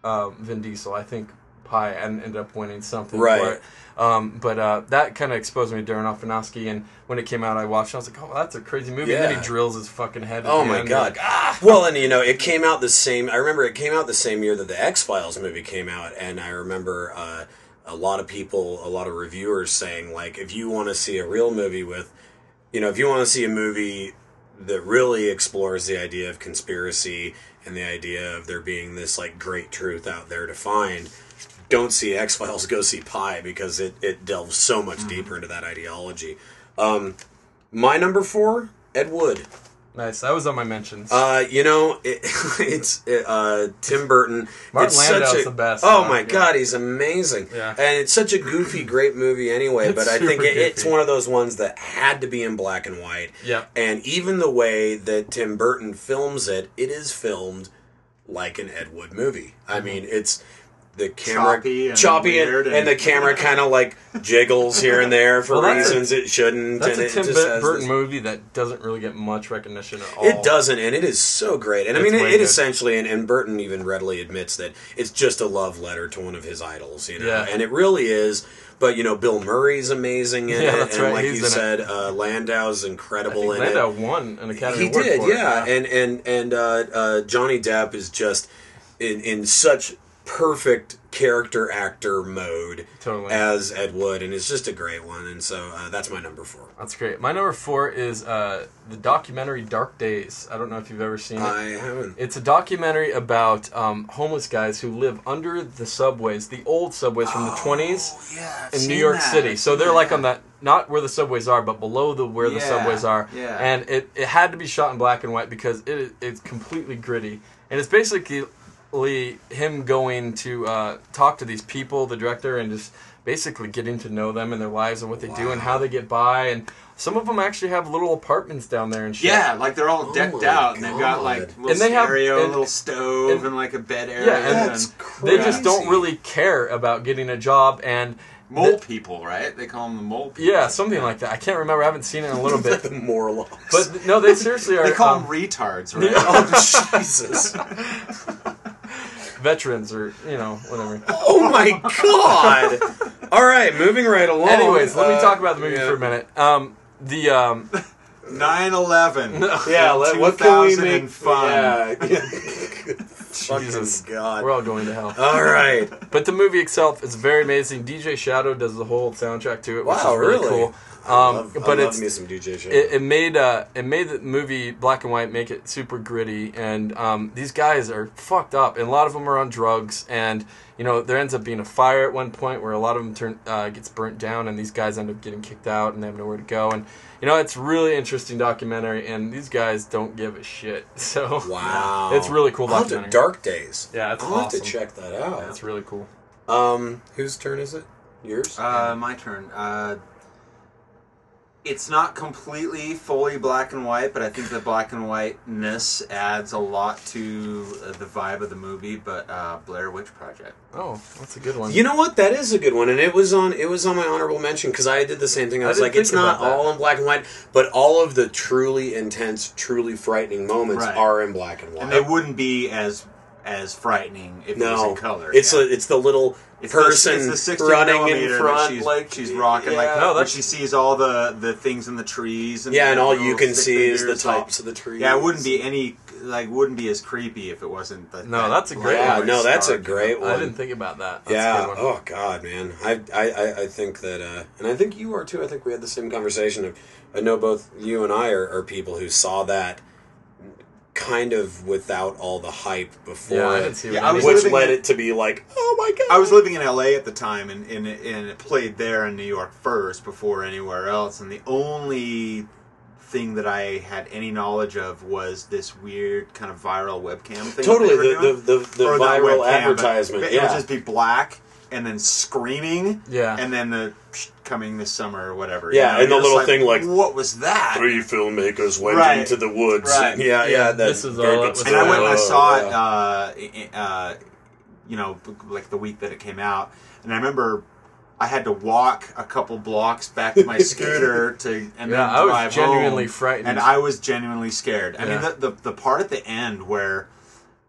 um, Vin Diesel. I think Pi and ended up winning something Right. for it. Um, but uh, that kind of exposed me to Darren Aronofsky, and when it came out, I watched. it. I was like, "Oh, that's a crazy movie." And then he drills his fucking head. Oh my end, god! like, ah! Well, and you know, it came out the same. I remember it came out the same year that the X Files movie came out, and I remember uh, a lot of people, a lot of reviewers saying like, if you want to see a real movie with, you know, if you want to see a movie that really explores the idea of conspiracy and the idea of there being this like great truth out there to find. Don't see X Files, go see Pi because it, it delves so much deeper into that ideology. Um, my number four, Ed Wood. Nice. That was on my mentions. Uh, you know, it, it's uh, Tim Burton. Martin it's Landau's such a, the best, Oh my Yeah. god, he's amazing. Yeah. and it's such a goofy, great movie anyway. But I think it, it's one of those ones that had to be in black and white. Yeah. and even the way that Tim Burton films it, it is filmed like an Ed Wood movie. Mm-hmm. I mean, it's the camera Choppy and choppy and, weird and, and- the camera kind of like jiggles here and there for Well, that's a- reasons it shouldn't. That's and a it Tim just Bur- Burton this- movie that doesn't really get much recognition at all. It doesn't, and it is so great. And I mean, it, it essentially, and, and Burton even readily admits that it's just a love letter to one of his idols, you know. Yeah. And it really is. But you know, Bill Murray's amazing in Yeah, it, that's and right, like he's you in it. said, uh, Landau's I incredible think in Landau it. won an Academy He Award did, for it, yeah. And and and uh, uh, Johnny Depp is just in in such perfect character actor mode Totally. as Ed Wood, and it's just a great one. And so uh, that's my number four. That's great. My number four is uh, the documentary Dark Days. I don't know if you've ever seen it. I haven't. It's a documentary about um, homeless guys who live under the subways, the old subways from the 20s yeah, in New York that. City. So they're like on that, not where the subways are, but below the where the subways are. yeah. And it, it had to be shot in black and white because it is- it's completely gritty. And it's basically him going to uh, talk to these people, the director, and just basically getting to know them and their lives and what they do and how they get by. And some of them actually have little apartments down there and shit. Yeah, like they're all Oh decked my out, and they've got like God. little And they have- stereo, and- little stove, and- and, like a bed area. Yeah, and That's and They just don't really care about getting a job and mole people, right? They call them the mole people. yeah, something like that. I can't remember. I haven't seen it in a little bit. the Morlocks. But no, they seriously are They call um, them retards, right? oh Jesus! veterans or you know whatever. Oh my God! All right, moving right along. Anyways, let me Uh, talk about the movie yeah. for a minute. Um, the um, 9-11. Yeah, let, what can we make fun. Yeah. Jesus. God. we're all going to hell. All right. But the movie itself is very amazing. DJ Shadow does the whole soundtrack to it, which Wow, is really, really? cool. I Um, love, I but love it's me some DJ Shadow. it, it made uh, it made the movie black and white make it super gritty and um, these guys are fucked up and a lot of them are on drugs and you know there ends up being a fire at one point where a lot of them turn uh, gets burnt down and these guys end up getting kicked out and they have nowhere to go and you know it's really interesting documentary and these guys don't give a shit so wow, it's really cool I'll have to- documentary. Dark Days. Yeah, it's I'll have to check that out. that's really cool Um, whose turn is it? Yours. Uh, my turn. Uh, it's not completely fully black and white, but I think the black and whiteness adds a lot to uh, the vibe of the movie. But uh, Blair Witch Project. oh that's a good one You know what? That is a good one, and it was on it was on my honorable mention because I did the same thing. I I was like, it's not all in black and white, but all of the truly intense, truly frightening moments Right. are in black and white. And they wouldn't be as as frightening if it was no in color. It's yeah. a, it's the little It's the- person it's the running in front, she's, like she's rocking, yeah. like No, when that's- she sees all the the things in the trees, and yeah, and all you can see is the figures, like- tops of the trees. yeah, it wouldn't be any like wouldn't be as creepy if it wasn't. The, No, that that's a great Yeah, no, that's a stark, you know? great one. I didn't think about that that's a yeah. good one. Oh God, man. I, I, I- I think that, uh, and I think you are too. I think we had the same conversation. Of, I know both you and I are, are people who saw that kind of without all the hype before yeah I didn't see Yeah, I I was which led in- it to be like, oh my God. I was living in LA at the time, and, and, and it played there in New York first before anywhere else. And the only thing that I had any knowledge of was this weird kind of viral webcam thing. totally the, the, the, the Or not viral webcam, advertisement. It yeah. would just be black and then screaming. Yeah. And then the psh, coming this summer or whatever. Yeah, and the You're just little thing like, what was that? Three filmmakers went Right. into the woods. Right. Yeah, yeah. Yeah, this is all very good was and I went and I Oh, saw yeah. it, uh, uh, you know, like the week that it came out, and I remember I had to walk a couple blocks back to my scooter to and Yeah, then I was genuinely home, frightened. and I was genuinely scared. I mean, the, the the part at the end where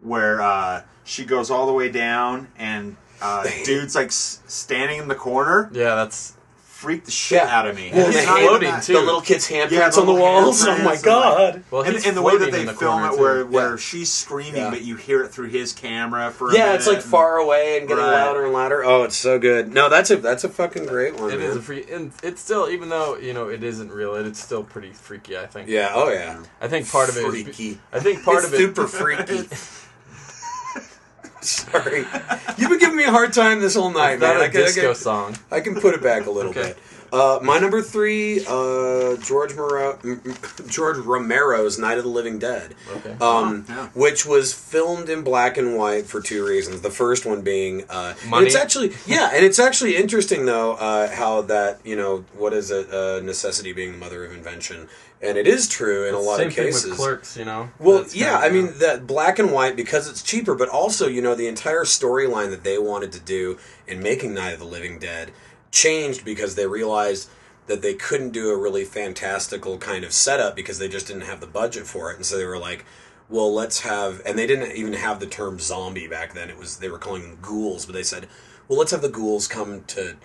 where uh, she goes all the way down and. Uh, dude's like s- standing in the corner, yeah that's freaked the shit Yeah. out of me. Well, And the it's not hand- even floating, that- too. the little kid's handprints Yeah, the on the little walls. Oh handprints my and, god. well and, he's and the way that floating they in the film corner, it, too. where where Yeah. she's screaming, Yeah. but you hear it through his camera for a Yeah, it's like minute, and- far away and getting Right. louder and louder. Oh, it's so good. No, that's a that's a fucking great one. It man. is a free, and it's still even though you know it isn't real, it, it's still pretty freaky. I think. Yeah. Oh yeah. I think part of it is. Freaky. I think part It's of it. super freaky. Sorry, you've been giving me a hard time this whole night, Not man. a I can, I, disco can, song. I can put it back a little Okay. bit. Uh, my number three, uh, George Moro- m- m- George Romero's Night of the Living Dead, Okay. um, Oh, yeah. which was filmed in black and white for two reasons. The first one being, uh, Money? it's actually yeah, and it's actually interesting though uh, how that you know what is it uh, necessity being the mother of invention, and it is true in a lot Same of thing cases. with clerks, you know. Well, That's yeah, kind I of, mean that black and white because it's cheaper, but also you know the entire storyline that they wanted to do in making Night of the Living Dead changed because they realized that they couldn't do a really fantastical kind of setup because they just didn't have the budget for it, and so they were like, "Well, let's have," and they didn't even have the term zombie back then. It was they were calling them ghouls, but they said, "Well, let's have the ghouls come to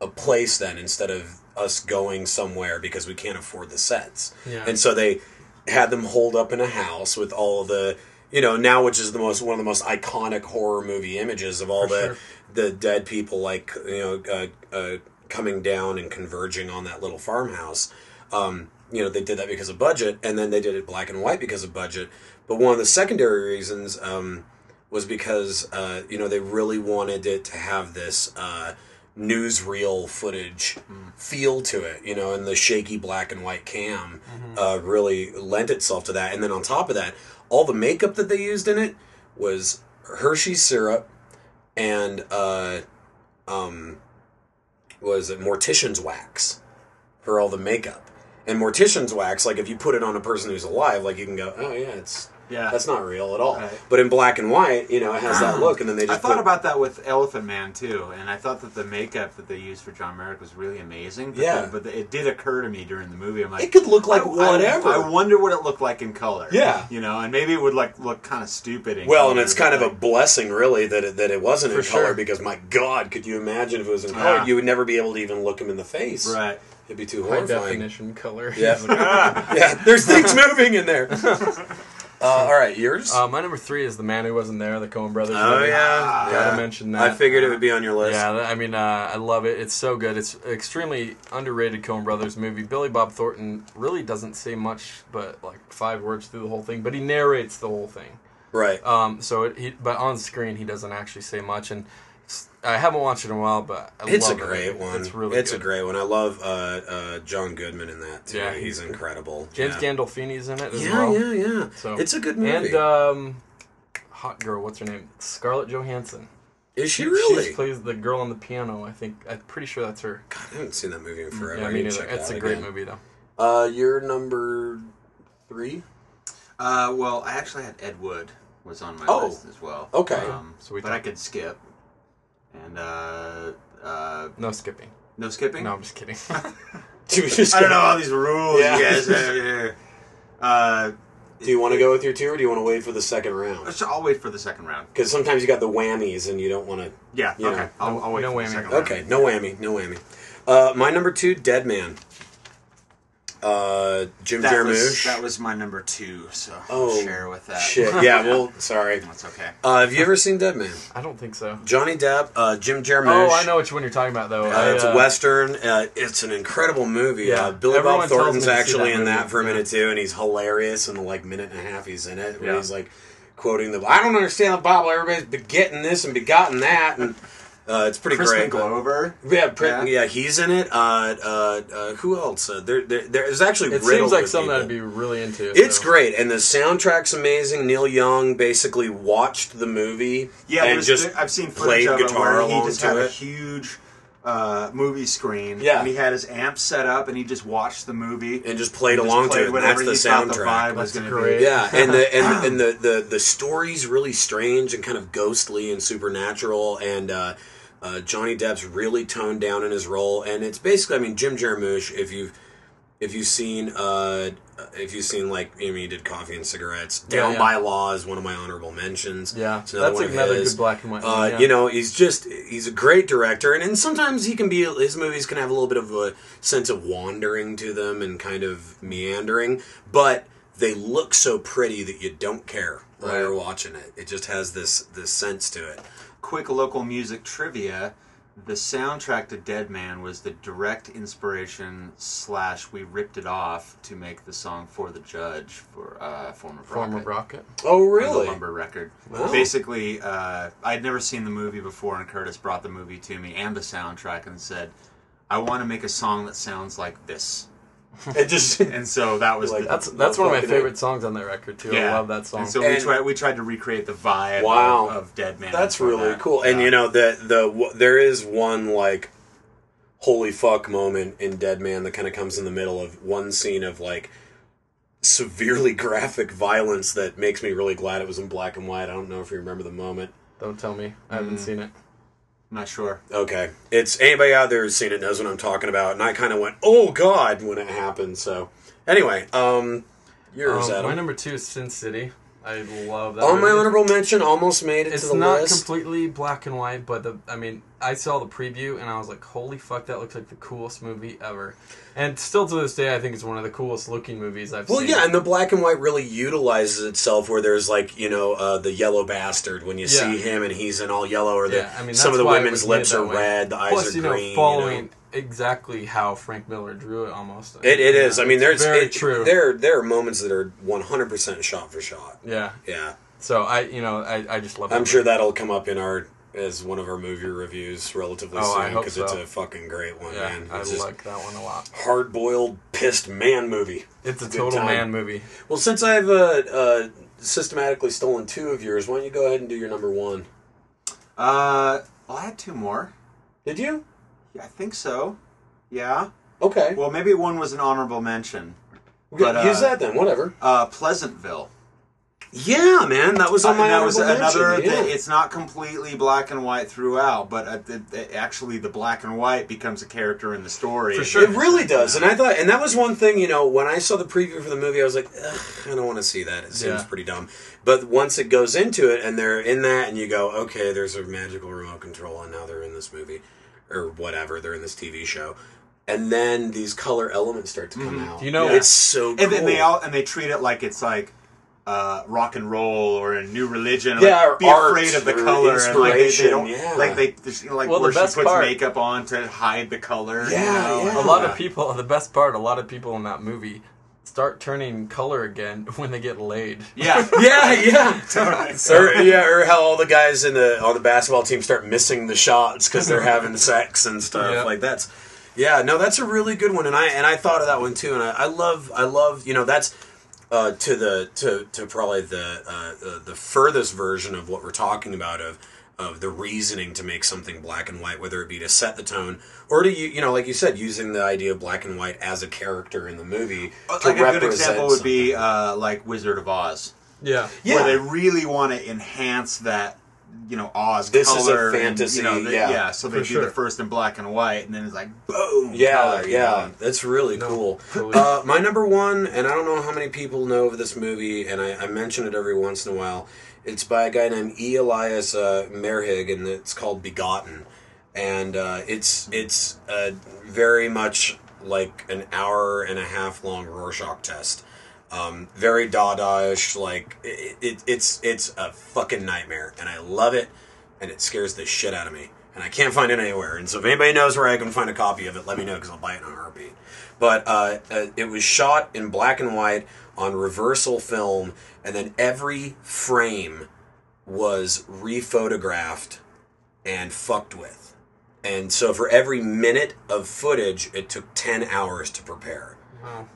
a place then instead of us going somewhere because we can't afford the sets." Yeah. And so they had them holed up in a house with all the you know now which is the most one of the most iconic horror movie images of all For the sure. The dead people like you know uh, uh, coming down and converging on that little farmhouse um, you know they did that because of budget and then they did it black and white because of budget. But one of the secondary reasons um, was because uh, you know they really wanted it to have this uh, newsreel footage feel to it, you know, and the shaky black and white cam uh, really lent itself to that. And then on top of that, all the makeup that they used in it was Hershey syrup and uh, um, was it mortician's wax for all the makeup. And mortician's wax, like if you put it on a person who's alive, like you can go, oh yeah, it's Yeah. that's not real at all. Right. But in black and white, you know, it has that look, and then they just I thought put- about that with Elephant Man too, and I thought that the makeup that they used for John Merrick was really amazing. But Yeah. then- but it did occur to me during the movie. I'm like, It could look like I- I- whatever. I, wonder what it looked like in color. Yeah. you know, and maybe it would like look kind of stupid. In Well, color, and it's but, kind of a blessing, really, that it, that it wasn't in For color because, my God, could you imagine if it was in color? Yeah. You would never be able to even look him in the face. right. It'd be too high horrifying. definition color. Yeah. yeah, there's things moving in there. Uh, all right, yours? Uh, my number three is the man who wasn't there, the Coen Brothers. oh, movie. yeah. Gotta yeah. mention that. I figured it would be on your list. Yeah, I mean, uh, I love it. It's so good. It's an extremely underrated Coen Brothers movie. Billy Bob Thornton really doesn't say much, but like five words through the whole thing. But he narrates the whole thing. Right. Um, so it, he, but on screen he doesn't actually say much. And s- I haven't watched it in a while, but I it's a love it. great one. It's really It's good. a great one. I love uh, uh, John Goodman in that, too. Yeah, he's, he's- incredible. James yeah. Gandolfini's in it as Yeah, well. yeah, yeah. So it's a good movie. And um, hot girl, what's her name? Scarlett Johansson. Is she really? She plays the girl on the piano. I think. I'm pretty sure that's her. God, I haven't seen that movie in forever. yeah, I me neither. It's that a great again. movie though. Uh, you're number three? Uh, well, I actually had Ed Wood was on my Oh, list as well. okay. um, So we but talk- I could skip. And uh, uh, No skipping. no skipping. No, I'm just kidding. Do we just I don't know all these rules Yeah. you guys have here. Uh, Do you want to go with your two, or do you want to wait for the second round? so I'll wait for the second round. Because sometimes you got the whammies, and you don't want to. Yeah. You okay. I'll, I'll wait No for whammy. the second round. Okay, no whammy, no whammy. Uh, my number two, Dead Man. Uh, Jim That was, Jarmusch. that was my number two, so Oh, I'll share with that. Shit. Yeah. Well, sorry. That's okay. Uh, have you ever seen Dead Man? I don't think so. Johnny Depp, uh, Jim Jarmusch. Oh, I know which one you're talking about though. Uh, I, it's uh, a western. Uh, it's an incredible movie. Yeah, uh, Billy everyone Bob Thornton's me to see actually that in that for a yeah. minute too, and he's hilarious in the like minute and a half he's in it. Where Yeah. he's like quoting the I don't understand the Bible. Everybody's begetting this and begotten that, and uh, it's pretty Crispin great. but- Glover. Yeah, pre- Yeah. yeah, he's in it. Uh, uh, uh, who else? Uh, there, there, there's actually It seems like something people. I'd be really into. It's so. great, and the soundtrack's amazing. Neil Young basically watched the movie Yeah, and there's- just I've seen played footage of it guitar where he along just to had a it. huge uh, movie screen. Yeah. and he had his amp set up, and he just watched the movie and just played and just along played to it. And that's the he thought the soundtrack. vibe was That's going to great. be. Yeah, and the and, and the, the the story's really strange and kind of ghostly and supernatural, and uh, uh, Johnny Depp's really toned down in his role, and it's basically, I mean, Jim Jarmusch. If you've if you've seen uh, if you've seen like I mean, he did Coffee and Cigarettes, Down yeah. by Law is one of my honorable mentions. Yeah, It's another that's one another good black and white. Uh, yeah. You know, he's just he's a great director, and, and sometimes he can be his movies can have a little bit of a sense of wandering to them and kind of meandering, but they look so pretty that you don't care while Right. you're watching it. It just has this this sense to it. Quick local music trivia: the soundtrack to Dead Man was the direct inspiration slash we ripped it off to make the song for the Judge for uh, former former Rocket. Rocket. Oh, really? The Lumber record. Wow. Basically, uh, I'd never seen the movie before, and Curtis brought the movie to me and the soundtrack and said, I want to make a song that sounds like this. It just And so that was Like, the, That's that's one of my Fucking favorite songs on that record too. I love that song. And so And- we tried we tried to recreate the vibe Wow. of, of Dead Man. That's really that. cool. And you know the the w- there is one like holy fuck moment in Dead Man that kind of comes in the middle of one scene of like severely graphic violence that makes me really glad it was in black and white. I don't know if you remember the moment. Don't tell me. I haven't mm. seen it. I'm not sure. Okay, it's anybody out there who's seen it knows what I'm talking about, and I kind of went, "Oh God!" when it happened. So, anyway, um, yours, Um, Adam. my number two is Sin City. I love that. On my honorable mention, almost made it It's to the not completely black and white, but the I mean, I saw the preview and I was like, "Holy fuck, that looks like the coolest movie ever!" And still to this day, I think it's one of the coolest looking movies I've Well, seen. Well, yeah, and the black and white really utilizes itself where there's like you know uh, the yellow bastard when you Yeah. see him and he's in all yellow, or the Yeah, I mean, some of the women's lips are way. red, the eyes Plus, are you know, green. following you know. exactly how Frank Miller drew it, almost. It, it is. I mean, there's very it- true. There there are moments that are 100 percent shot for shot. Yeah. Yeah, So I, you know, I, I just love. It. I'm sure movie. that'll come up in our as one of our movie reviews relatively Oh, soon because it's a fucking great one, Yeah, man. I It's just like that one a lot. hard boiled pissed man movie. It's a total man movie. Well, since I've uh, uh, systematically stolen two of yours, why don't you go ahead and do your number one? Uh, well, I had two more. Did you? Yeah, I think so. Yeah. Okay. Well, maybe one was an honorable mention. But, Use uh, that then. Whatever. Uh, Pleasantville. Yeah, man, that was on my Uh, that was another. mention, yeah. that it's not completely black and white throughout, but uh, the, the, actually, the black and white becomes a character in the story. For sure. It really does, and I thought, and that was one thing. You know, when I saw the preview for the movie, I was like, Ugh, I don't want to see that. It seems Yeah. pretty dumb. But once it goes into it, and they're in that, and you go, okay, there's a magical remote control, and now they're in this movie, or whatever, they're in this TV show, and then these color elements start to come out. You know- it's so cool. and then they all and they treat it like it's like uh, rock and roll or a new religion. Yeah, like, or be art afraid of the color and like they, they inspiration, don't yeah. like they there's, you know, like Well, the where she puts part- makeup on to hide the color. you Yeah, know, yeah. A lot of people. The best part, a lot of people in that movie start turning color again when they get laid. Yeah, yeah, yeah. Totally. or yeah, or how all the guys in the on the basketball team start missing the shots because they're having sex and stuff. Yeah. Like that's yeah, no, that's a really good one, and I and I thought of that one too, and I, I love I love you know that's uh, to the to to probably the uh, the, the furthest version of what we're talking about of of the reasoning to make something black and white, whether it be to set the tone or to you you know like you said using the idea of black and white as a character in the movie. to like a good example would be uh, like Wizard of Oz, Yeah. Yeah. where they really want to enhance that. You know, Oz This is a color. and, you know, the- yeah. So they For do sure. the first in black and white, and then it's like boom. Yeah, color, yeah, know. that's really cool. totally. Uh, my number one, and I don't know how many people know of this movie, and I, I mention it every once in a while. It's by a guy named E. Elias uh, Merhige, and it's called Begotten, and uh, it's it's uh, very much like an hour and a half long Rorschach test. Um, very Dada-ish, like it, it, it's it's a fucking nightmare, and I love it, and it scares the shit out of me, and I can't find it anywhere. And so, if anybody knows where I can find a copy of it, let me know because I'll buy it in a heartbeat. But uh, uh, it was shot in black and white on reversal film, and then every frame was rephotographed and fucked with. And so, for every minute of footage, it took ten hours to prepare.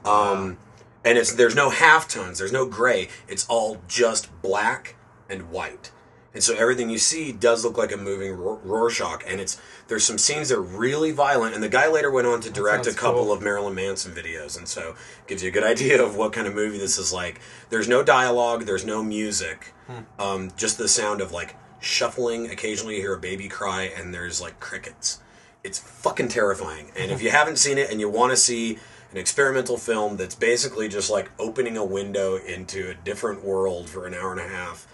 Um, and it's there's no halftones, there's no gray. It's all just black and white. And so everything you see does look like a moving Ror- Rorschach. And it's there's some scenes that are really violent. And the guy later went on to direct a couple cool. of Marilyn Manson videos, and so gives you a good idea of what kind of movie this is like. There's no dialogue, there's no music, um, just the sound of like shuffling. Occasionally you hear a baby cry, and there's like crickets. It's fucking terrifying. And if you haven't seen it and you want to see an experimental film that's basically just like opening a window into a different world for an hour and a half,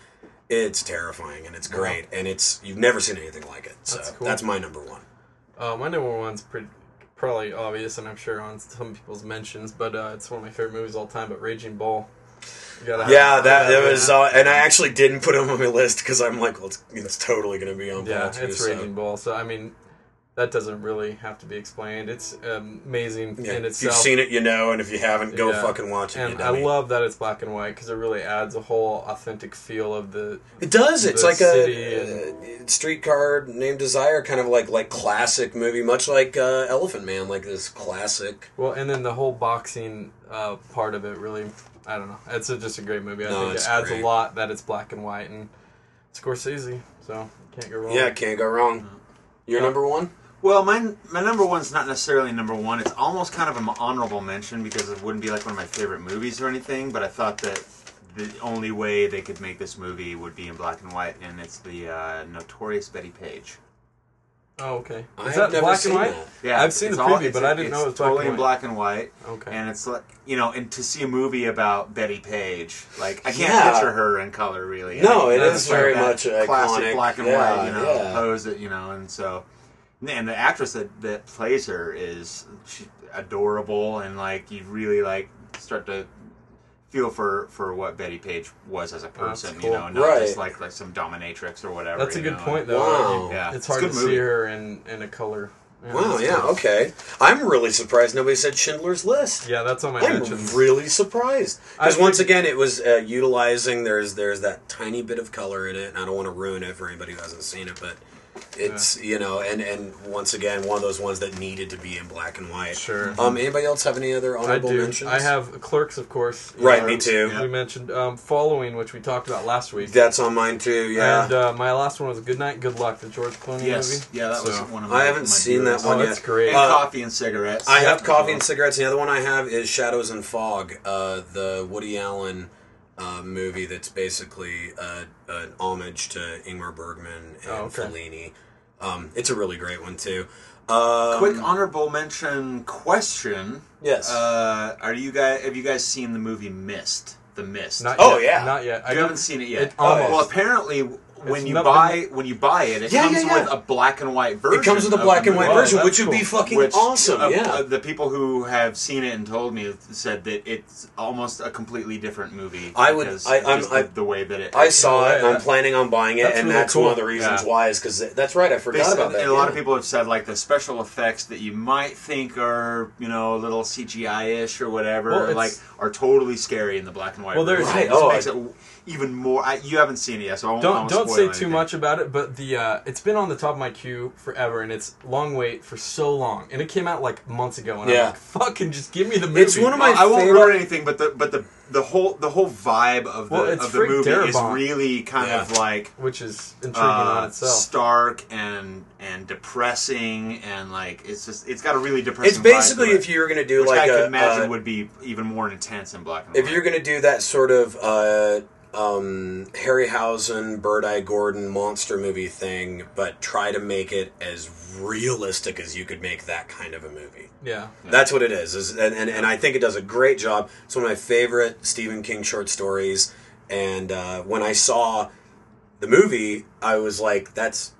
it's terrifying and it's great. And it's you've never seen anything like it. So That's that's, my number one. Uh, my number one's pretty, probably obvious, and I'm sure on some people's mentions, but uh, it's one of my favorite movies of all time. But Raging Bull. Yeah, that, that was, uh, and I actually didn't put him on my list because I'm like, well, it's, it's totally going to be on. Yeah, Paul too, it's so. Raging Bull. So I mean, that doesn't really have to be explained. It's amazing Yeah, in if itself. you've seen it, you know, and if you haven't, go Yeah. fucking watch it. And I love that it's black and white because it really adds a whole authentic feel of the. It does. It's the like city a uh, streetcar named Desire, kind of like like classic movie, much like uh, Elephant Man, like this classic. Well, and then the whole boxing uh, part of it really, I don't know. It's a, just a great movie. I No, think it's it adds great. a lot that it's black and white and Scorsese, so can't go wrong. Yeah, can't go wrong. Your Yeah. number one? Well, my my number one's not necessarily number one. It's almost kind of an honorable mention because it wouldn't be like one of my favorite movies or anything. But I thought that the only way they could make this movie would be in black and white, and it's the uh, Notorious Bettie Page. Oh, okay. Is have that black and white? that. Yeah, I've seen it's the all- preview, it's- but I didn't know it was it's black totally and in black and white. Okay. And it's like you know, and to see a movie about Bettie Page, like I can't Yeah. picture her in color really. No, I mean, it's very that much iconic. classic black and Yeah, white, you know, yeah. pose that you know, and so, and the actress that that plays her is adorable, and like you really like start to feel for for what Bettie Page was as a person, cool. you know, not Right. just like like some dominatrix or whatever. That's a good know. point, though. Wow. Yeah, it's it's hard good to movie. see her in in a color. Wow, yeah, cool. okay. I'm really surprised nobody said Schindler's List. Yeah, that's on my I'm mentions. really surprised because once again, it was uh, utilizing. There's there's that tiny bit of color in it, and I don't want to ruin it for anybody who hasn't seen it, but it's you know, and and once again, one of those ones that needed to be in black and white. Sure. Um. Anybody else have any other I honorable do. mentions? I have Clerks, of course. Right, know, me too. We mentioned um, Following, which we talked about last week. That's on mine too. Yeah. And uh, my last one was Good Night, Good Luck, the George Clooney Yes, movie. yeah, that was one of my. I haven't my seen that dearest. one Oh, yet. that's great. And Uh, coffee and cigarettes. I have Yep. coffee and cigarettes. The other one I have is Shadows and Fog, uh, the Woody Allen uh, movie that's basically uh, an homage to Ingmar Bergman and Oh, okay. Fellini. Um, it's a really great one too. Um, Quick honorable mention question. Yes. Uh, are you guys? Have you guys seen the movie Mist? The Mist. Not Oh, yet, yeah. Not yet. I you don't- haven't seen it yet. It almost. Well, apparently, when you not- buy when you buy it, it Yeah, comes yeah, yeah. with a black and white version. it comes with a black and white version, that's which would be fucking Which, awesome. uh, yeah. uh, the people who have seen it and told me said that it's almost a completely different movie. I would- I- I'm- I- the, the way that it. I saw it, I'm planning on buying it, that's and really that's one of the reasons Yeah. why is because that's right. I They forgot said, about that. and a lot of people have said like the special effects that you might think are you know a little CGI-ish or whatever, Well, like are totally scary in the black and white. Well, there's- Right, oh, makes I- it even more. I, you haven't seen it yet, so I won't, don't won't don't spoil say anything. too much about it, but the uh, it's been on the top of my queue forever, and it's long wait for so long, and it came out like months ago, and Yeah. I'm like, fucking just give me the movie. It's one of my I won't favorite- ruin anything, but the but the the whole the whole vibe of the Well, of the Frank movie is really kind Yeah. of like which is intriguing on uh, itself. stark and and depressing and like it's just it's got a really depressing. It's basically vibe it, if you were going to do which like I a could imagine uh, would be even more intense in black and if you're going to do that sort of uh, um, Harryhausen, Bert I. Gordon monster movie thing, but try to make it as realistic as you could make that kind of a movie. yeah. That's what it is, is and, and, and I think it does a great job. It's one of my favorite Stephen King short stories. And uh, when I saw the movie, I was like, that's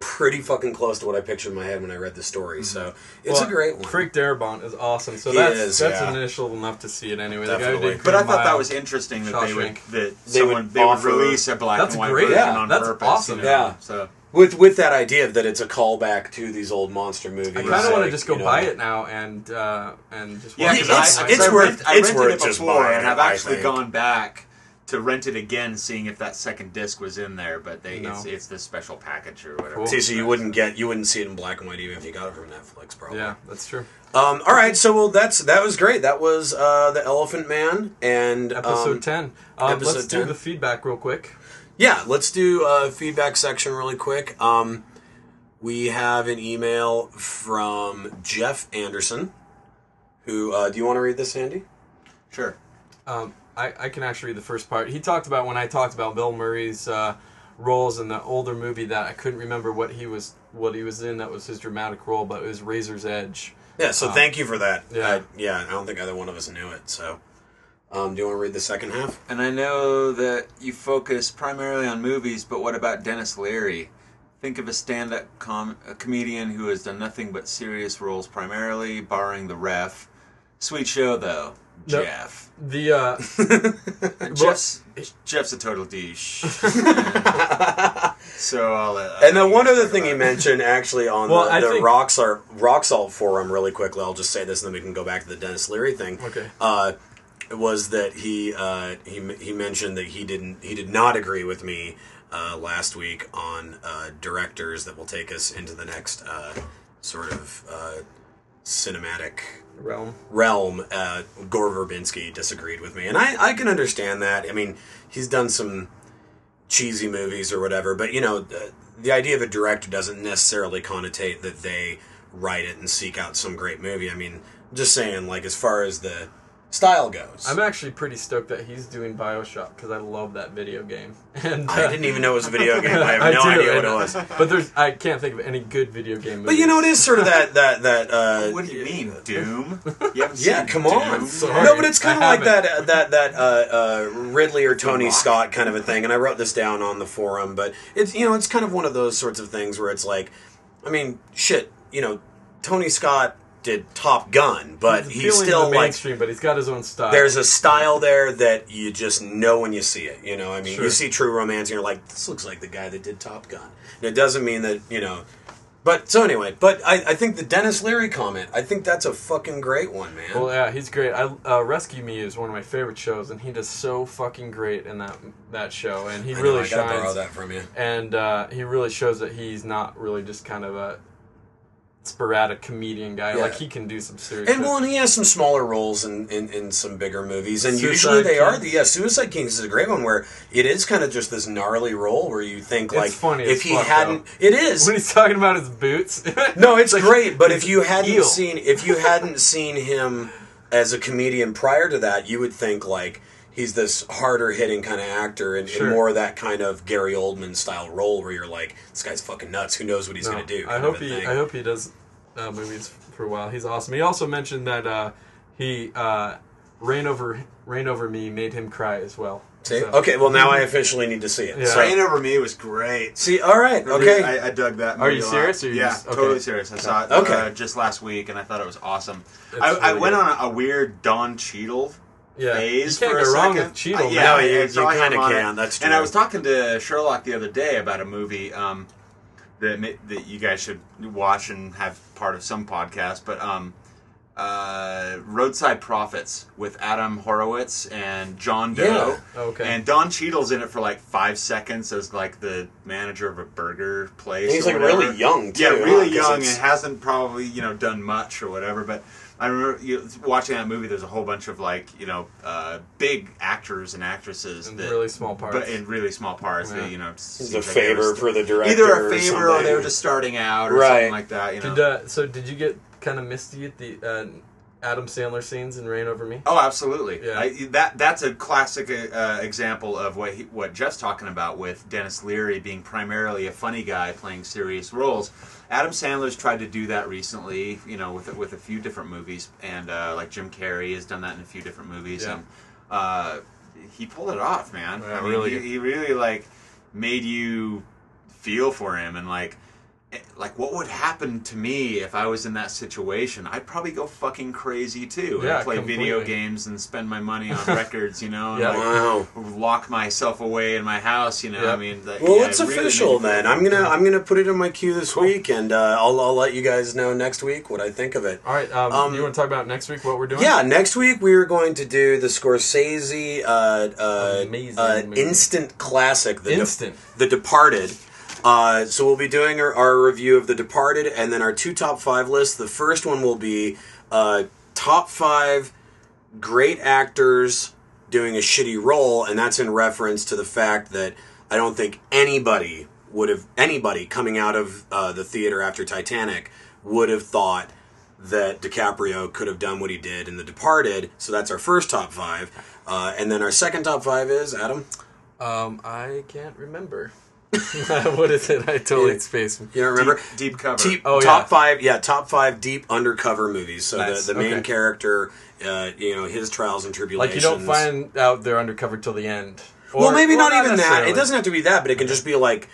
pretty fucking close to what I pictured in my head when I read the story. So it's Well, a great one. Frank Darabont is awesome, so He that's is, that's yeah. initial enough to see it anyway. The guy Definitely. did but I thought that was interesting that they would that They someone would they would release a black That's and white great. version Yeah, on that's purpose. awesome. You know? Yeah. So with with that idea that it's a callback to these old monster movies. I kind of want to just go you know. buy it now and uh, and just Yeah, watch because it's- I, on my it's I, worth- rent, I it's rented worth it just before, buying and I've actually gone back to rent it again, seeing if that second disc was in there. But they, No. it's it's this special package or whatever. Cool. See, so you wouldn't get you wouldn't see it in black and white even if you got it from Netflix, probably. Yeah, that's true. Um, all right, so well, that's that was great. That was uh, the Elephant Man and Episode um, ten. Um, episode let's do 10. the feedback real quick. Yeah, let's do a feedback section really quick. Um, we have an email from Jeff Anderson. Who uh, do you want to read this, Andy? Sure. Um, I, I can actually read the first part. He talked about when I talked about Bill Murray's uh, roles in the older movie that I couldn't remember what he was what he was in. That was his dramatic role, but it was Razor's Edge. Yeah, so Um, thank you for that. yeah. I, yeah, I don't think either one of us knew it. So, um, do you want to read the second half? And I know that you focus primarily on movies, but what about Denis Leary? Think of a stand-up com- a comedian who has done nothing but serious roles primarily, barring The Ref. Sweet show though. No. Jeff. The uh, Jeff's Jeff's a total douche. so I'll let. And then one other thing he mentioned actually on Well, the, I the think- rock, salt, rock salt forum really quickly. I'll just say this, and then we can go back to the Denis Leary thing. Okay. Uh, was that he uh, he he mentioned that he didn't he did not agree with me uh, last week on uh, directors that will take us into the next uh, sort of uh, cinematic realm. realm, uh, Gore Verbinski disagreed with me, and I, I can understand that. I mean, he's done some cheesy movies or whatever, but you know, the, the idea of a director doesn't necessarily connotate that they write it and seek out some great movie. I mean, just saying, like as far as the style goes, I'm actually pretty stoked that he's doing Bioshock because I love that video game. And uh, I didn't even know it was a video game. I have I no do, idea what it was. But there's I can't think of any good video game. Movies. But you know, it is sort of that that that. Uh, What do you mean, Doom? You Yeah, come Doom? on. Sorry. No, but it's kind of like that uh, that that uh, uh, Ridley or Tony Scott kind of a thing. And I wrote this down on the forum, but it's you know it's kind of one of those sorts of things where it's like, I mean, shit, you know, Tony Scott did Top Gun, but He's he's still the like mainstream, but he's got his own style. there's a style there that you just know when you see it. You know, I mean, Sure. you see True Romance, and you're like, this looks like the guy that did Top Gun. And it doesn't mean that you know. But so anyway, but I, I think the Denis Leary comment, I think that's a fucking great one, man. Well, yeah, he's great. I uh, Rescue Me is one of my favorite shows, and he does so fucking great in that that show, and he I know, really I gotta borrow shines. that from you. And uh, he really shows that he's not really just kind of a sporadic comedian guy. Yeah. Like he can do some serious. And well, and he has some smaller roles in, in, in some bigger movies, and Suicide usually they are the yeah. Suicide Kings is a great one where it is kind of just this gnarly role where you think like funny if he fuck, hadn't, it is when he's talking about his boots. no, it's like- great. But if you hadn't eel. seen if you hadn't seen him as a comedian prior to that, you would think like he's this harder hitting kind of actor and, Sure. and more of that kind of Gary Oldman style role where you're like this guy's fucking nuts. Who knows what he's No, gonna do? I hope he. thing. I hope he does uh, movies for a while. He's awesome. He also mentioned that uh, he uh, Reign over Reign over Me made him cry as well. See? So- Okay, well now I officially need to see it. Yeah. So- Reign Over Me was great. see, all right, okay. I, I dug that. Are you serious, or you yeah, just- okay. totally serious. I saw it Okay. uh, just last week, and I thought it was awesome. It's I, I went good. on a, a weird Don Cheadle Yeah, phase you can't for go a wrong second. with Cheadle. Uh, man. yeah, No, I- you- saw you him kinda on it. can, that's true. And I was talking to Sherlock the other day about a movie um, that ma- that you guys should watch and have part of some podcast, but um, uh, Roadside Prophets with Adam Horovitz and John Doe. Yeah. Okay. And Don Cheadle's in it for like five seconds as like the manager of a burger place. And he's or like whatever. really young too. Yeah, huh? really 'Cause young and it's- hasn't probably you know done much or whatever. But I remember you know, watching that movie. There's a whole bunch of like you know uh, big actors and actresses In that really small parts. but in really small parts. Yeah. That, you know, It's a like favor st- for the director. either a favor or they something. were just starting out or Right. something like that. You know. Did uh, so? Did you get kind of misty at the uh, Adam Sandler scenes in Reign Over Me? Oh, absolutely. Yeah. I, that that's a classic uh, example of what he, what Jeff's talking about with Denis Leary being primarily a funny guy playing serious roles. Adam Sandler's tried to do that recently, you know, with with a few different movies, and uh, like Jim Carrey has done that in a few different movies, Yeah. and uh, he pulled it off, man. Yeah, I mean, really he, he really like made you feel for him and like like what would happen to me if I was in that situation? I'd probably go fucking crazy too. Yeah, I'd play video games and spend my money on records, you know, and Yeah. like Wow. lock myself away in my house, you know. Yeah. I mean, that, Well, yeah, it's it really official made then. I'm gonna I'm gonna put it in my queue this week, and uh, I'll I'll let you guys know next week what I think of it. All right. Um, Um, you want to talk about next week what we're doing? Yeah, next week we are going to do the Scorsese uh, uh, Amazing uh, instant classic, the De- Instant. The Departed. Uh, so we'll be doing our, our review of The Departed, and then our two top five lists. The first one will be uh, top five great actors doing a shitty role, and that's in reference to the fact that I don't think anybody would have anybody coming out of uh, the theater after Titanic would have thought that DiCaprio could have done what he did in The Departed. So that's our first top five, uh, and then our second top five is Adam. Um, I can't remember. what is it? I totally Yeah. spaced. You don't remember? deep, deep cover. Deep, Oh, top yeah. five, yeah, top five deep undercover movies. So Nice. the, the main Okay. character, uh, you know, his trials and tribulations. Like you don't find out they're undercover till the end. well, maybe well, not, even that. It doesn't have to be that, but it can just be like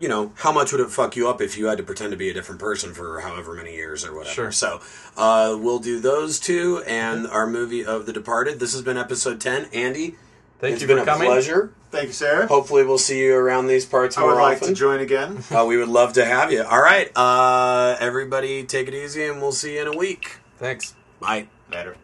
you know, how much would it fuck you up if you had to pretend to be a different person for however many years or whatever? Sure. So, uh, we'll do those two and our movie of The Departed. This has been episode 10. Andy, Thank it's you been for a coming. pleasure. Thank you, Sarah. Hopefully, we'll see you around these parts I more would like often. to join again. uh, we would love to have you. All right, uh, everybody, take it easy, and we'll see you in a week. Thanks. Bye. Later.